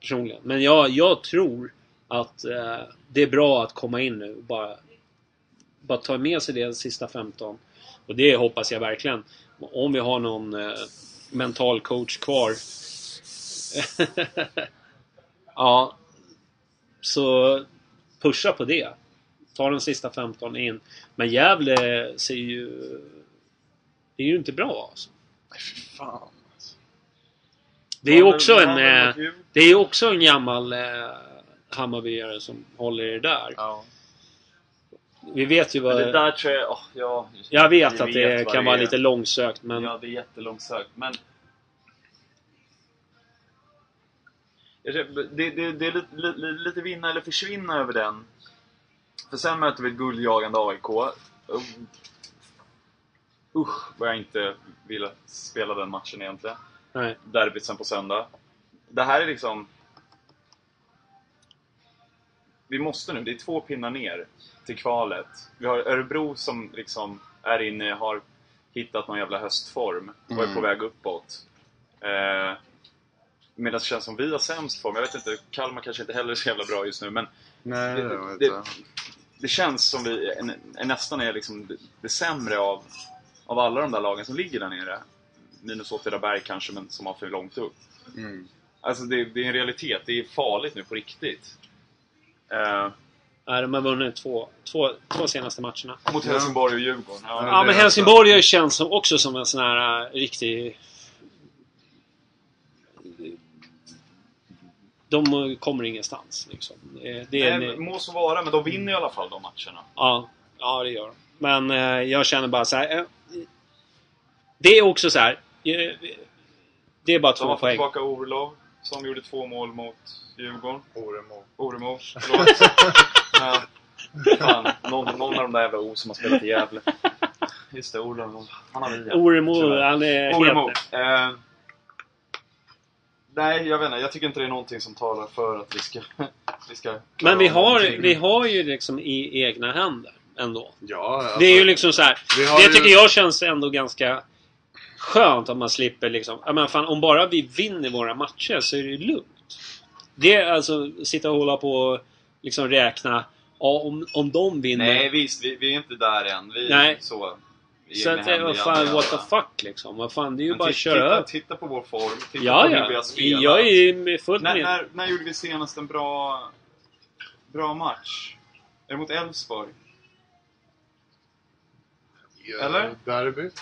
Personligen. Men jag, jag tror att eh, det är bra att komma in nu och bara bara ta med sig det de sista 15. Och det hoppas jag verkligen. Om vi har någon eh, mental coach kvar. ja. Så pusha på det. Ta de sista 15 in. Men Gävle ser ju... Det är ju inte bra alltså. Nej, fy fan. Det är också en... Eh, det är också en gammal eh, Hammarbyare som håller i det där. Ja. Vi vet ju Men vad... det där tror jag... Oh, ja, Jag vet att det vet vad kan vara är. lite långsökt men... Ja, det är jättelångsökt. Men... Det, det, det är lite, lite, lite vinna eller försvinna över den. För sen möter vi ett guldjagande AIK. Uh, Usch, vad jag inte ville spela den matchen egentligen. Nej. Derbyt sen på söndag. Det här är liksom... Vi måste nu, det är två pinnar ner till kvalet. Vi har Örebro som liksom är inne, har hittat någon jävla höstform och är Mm. på väg uppåt. Eh, Medan det känns som vi har sämst form. Jag vet inte, Kalmar kanske inte heller är så jävla bra just nu men Nej, Det- det det- det känns som vi är, är nästan är liksom det, det sämre av, av alla de där lagen som ligger där nere. Minus Åtvidaberg kanske, men som har för långt upp. Mm. Alltså det, det är en realitet, det är farligt nu på riktigt. Eh, Nej, de har vunnit två, två, två senaste matcherna. mot Helsingborg och Djurgården. Ja. Ja, men Helsingborg har ju känts som, också som en sån här äh, riktig... De kommer ingenstans liksom. Det, är Nej, en, må så vara, men de vinner i alla fall de matcherna. ja, ja, det gör de. Men eh, jag känner bara så här. Eh, det är också så här. eh, Det är bara De två har fått poäng. tillbaka Orlov som gjorde två mål mot Djurgården. Oremo. Oremo, förlåt. ja. Fan, någon, någon av de där jävla O som har spelat i Gävle. Just det, Orlov. Han har vi. Oremo, han är Oremo. helt... Eh, nej, jag vet inte. Jag tycker inte det är någonting som talar för att vi ska... vi ska Men vi har, någonting. vi har ju liksom i egna händer ändå. Ja, alltså, Det är ju liksom så här. Det ju- tycker jag känns ändå ganska skönt att man slipper liksom... Men fan, om bara vi vinner våra matcher så är det lugnt. Det är alltså sitta och hålla på och liksom räkna. Ja, om, om de vinner. Nej, visst. Vi, vi är inte där än. Vi, Nej. Så, vi så att, vad fan, what the fuck liksom. Vad fan, det är ju Men bara att köra titta, över. titta på vår form. Titta Ja, på hur vi ja. har spelat. Jag är ju fullt när, med. när, när gjorde vi senast en bra, bra match? Är det mot Elfsborg? Ja, Eller? Derbyt.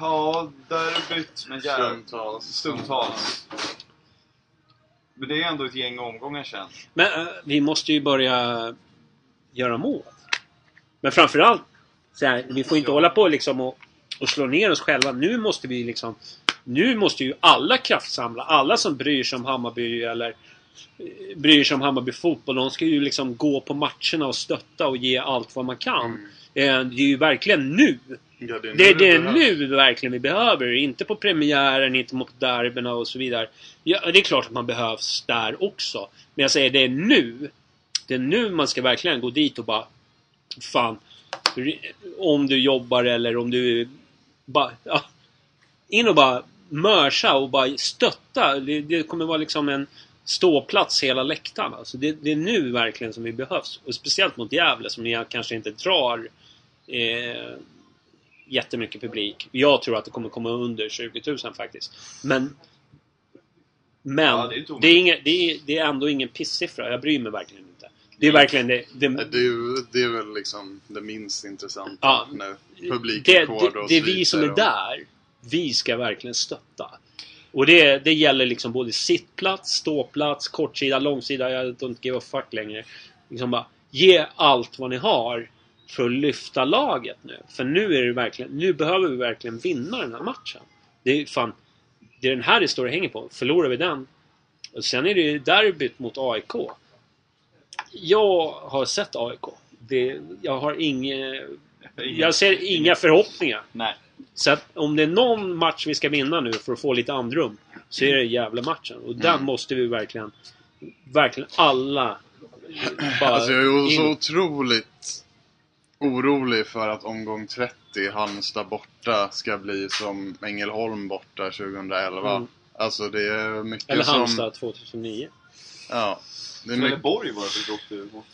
Ja, derbyt. Men jävlar. Stundtals. Stundtals. Men det är ändå ett gäng omgångar sen. Men eh, vi måste ju börja göra mål. Men framförallt, så här, vi får inte hålla på liksom och, och slå ner oss själva. Nu måste vi liksom... Nu måste ju alla kraftsamla. Alla som bryr sig om Hammarby eller eh, bryr sig om Hammarby fotboll. De ska ju liksom gå på matcherna och stötta och ge allt vad man kan. Eh, Det är ju verkligen nu. Ja, det är Det, det är nu verkligen vi behöver. Inte på premiären, inte mot derbyna och så vidare. Ja, det är klart att man behövs där också. Men jag säger det är nu. Det är nu man ska verkligen gå dit och bara... Fan. Om du jobbar eller om du... Bara, ja, in och bara mörsa och bara stötta. Det, det kommer vara liksom en ståplats hela läktaren. Alltså det, det är nu verkligen som vi behövs. Och speciellt mot Gävle som jag kanske inte drar eh, jättemycket publik. Jag tror att det kommer komma under 20 000 faktiskt. Men men Ja, det är det, är inga, det, är, det är ändå ingen pissiffra. Jag bryr mig verkligen inte. Det är verkligen det. det, Det är, det är väl liksom det minst intressanta. Ja. När det, publikrekord det, och det är vi som är och- där. Vi ska verkligen stötta. Och det, det gäller liksom både sittplats, ståplats, kortsida, långsida. Jag don't give a fuck längre. Liksom bara, ge allt vad ni har för att lyfta laget nu. För nu är det verkligen, nu behöver vi verkligen vinna den här matchen. Det är fan, det är den här historien hänger på. Förlorar vi den, och sen är det ju derbyt mot AIK. Jag har sett AIK. Det, jag har inga... Jag ser inga förhoppningar. Nej. Så att om det är någon match vi ska vinna nu för att få lite andrum så är det jävla matchen Och den måste vi verkligen... Verkligen alla... Bara Alltså jag är så in. otroligt orolig för att omgång 30 Halmstad borta ska bli som Ängelholm borta 2011. Mm. Alltså det är mycket Eller som... Halmstad 2009. Ja. Det är mycket... Trelleborg var det vi åkte mot.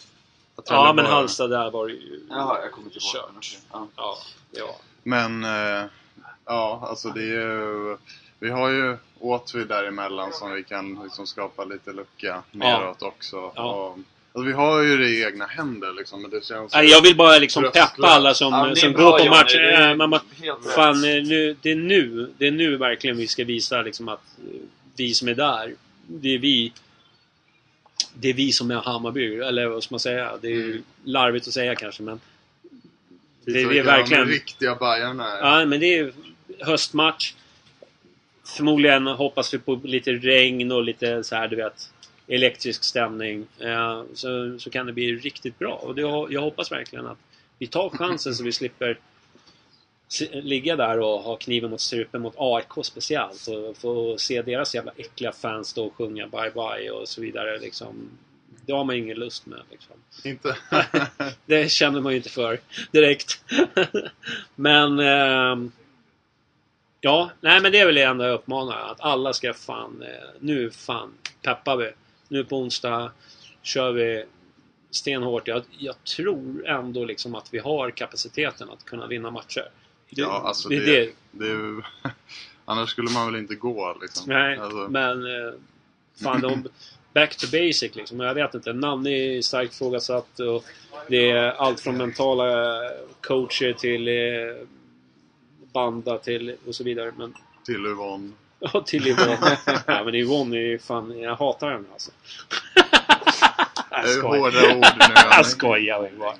Ja men Halmstad där var det ju... Jaha, jag kommer inte ihåg. Kört. Ja. Ja, ja. Men, eh, ja, alltså det är ju... Vi har ju Åtvid däremellan som vi kan liksom skapa lite lucka neråt också. Ja. Och, alltså vi har ju det i egna händer liksom, men det känns Nej, jag vill bara liksom peppa alla som, Ja, det som går på matchen. Det är Äh, rätt. fan, eh, nu, det är nu. Det är nu verkligen vi ska visa liksom att eh, vi som är där, det är vi. Det är vi som är Hammarby, eller vad ska man säga? Det är Mm. larvigt att säga kanske men... Det, Så det är de verkligen... riktiga Bajarna. Ja, men det är höstmatch. Förmodligen hoppas vi på lite regn och lite så här, du vet, elektrisk stämning. Eh, så, så kan det bli riktigt bra. Och det, jag hoppas verkligen att vi tar chansen så vi slipper ligga där och ha kniven mot strupen mot AIK speciellt. Och få se deras jävla äckliga fans stå och sjunga bye bye och så vidare. Liksom. Det har man ingen lust med. Liksom. Inte... Det känner man ju inte för direkt. men... ehm, ja, nej men det är väl det enda jag uppmanar. Att alla ska fan... eh, nu fan peppar vi. Nu på onsdag kör vi stenhårt. Jag, jag tror ändå liksom att vi har kapaciteten att kunna vinna matcher. Det- ja, alltså det det, det. är. Annars skulle man väl inte gå liksom. Nej, Alltså, men eh, fan de... Back to basic liksom. Jag vet inte. Nanny är starkt ifrågasatt. Och det är allt från mentala coacher till eh, banda till och så vidare. Men Till Yvonne. ja, till Yvonne. ja, men Yvonne är ju fan... Jag hatar henne alltså. jag Det är skojar. hårda ord nu. Jag skojar väl bara.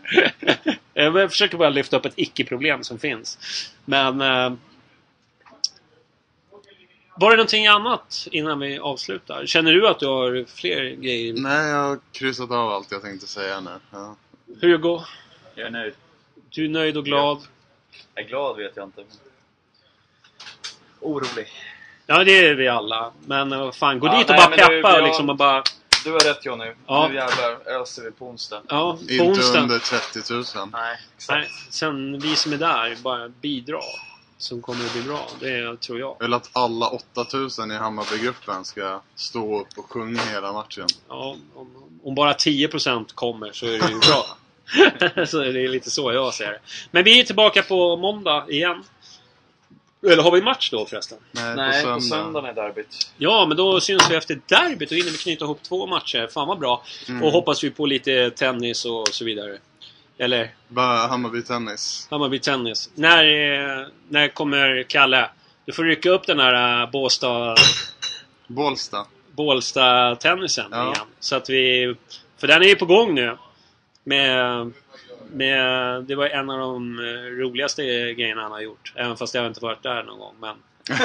Jag försöker bara lyfta upp ett icke-problem som finns. Men... Eh, var det någonting annat innan vi avslutar? Känner du att du har fler grejer? Nej, jag har kryssat av allt jag tänkte säga nu. Ja. Hugo? Jag är nöjd. Du är nöjd och glad? Jag är glad vet jag inte. men- Orolig. Ja, det är vi alla. Men eh, vad fan, gå Ja, dit och nej, bara peppa och liksom och bara... Du har rätt Johnny. Ja. Nu jävlar öser vi på onsdag. Ja, på Inte onsdag. under 30 000. Nej, Nej, sen vi som är där, bara bidra. Som kommer att bli bra. Det tror jag. Vill att alla 8000 i Hammarbygruppen ska stå upp och sjunga hela matchen. Ja, om, om bara 10% kommer så är det ju bra. så är det lite så jag ser det. Men vi är tillbaka på måndag igen. Eller har vi match då förresten? Nej, Nej, på på söndag. söndagen är derbyt. Ja, men då syns vi efter derbyt. Då hinner vi knyta ihop två matcher. Fan vad bra. Mm. Och hoppas vi på lite tennis och så vidare. Eller Bara Hammarby Tennis. Hammarby Tennis. När, eh, när kommer Kalle? Du får rycka upp den här Båstad... Bålsta. Bålsta-tennisen Ja. igen. Så att vi... För den är ju på gång nu. Med... med det var en av de eh, roligaste grejerna han har gjort. Även fast jag har inte varit där någon gång. Men,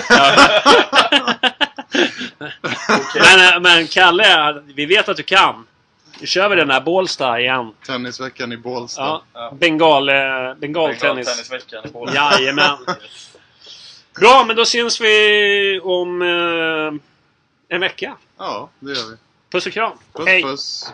men, eh, men Kalle, vi vet att du kan. Nu kör vi den här Bålsta igen. Tennisveckan i Bålsta. Ja. Ja. Bengal, eh, bengaltennis. Tennisveckan i Bålsta. Jajamän. Bra, men då syns vi om eh, en vecka. Ja, det gör vi. Puss och kram. Puss Hej! puss.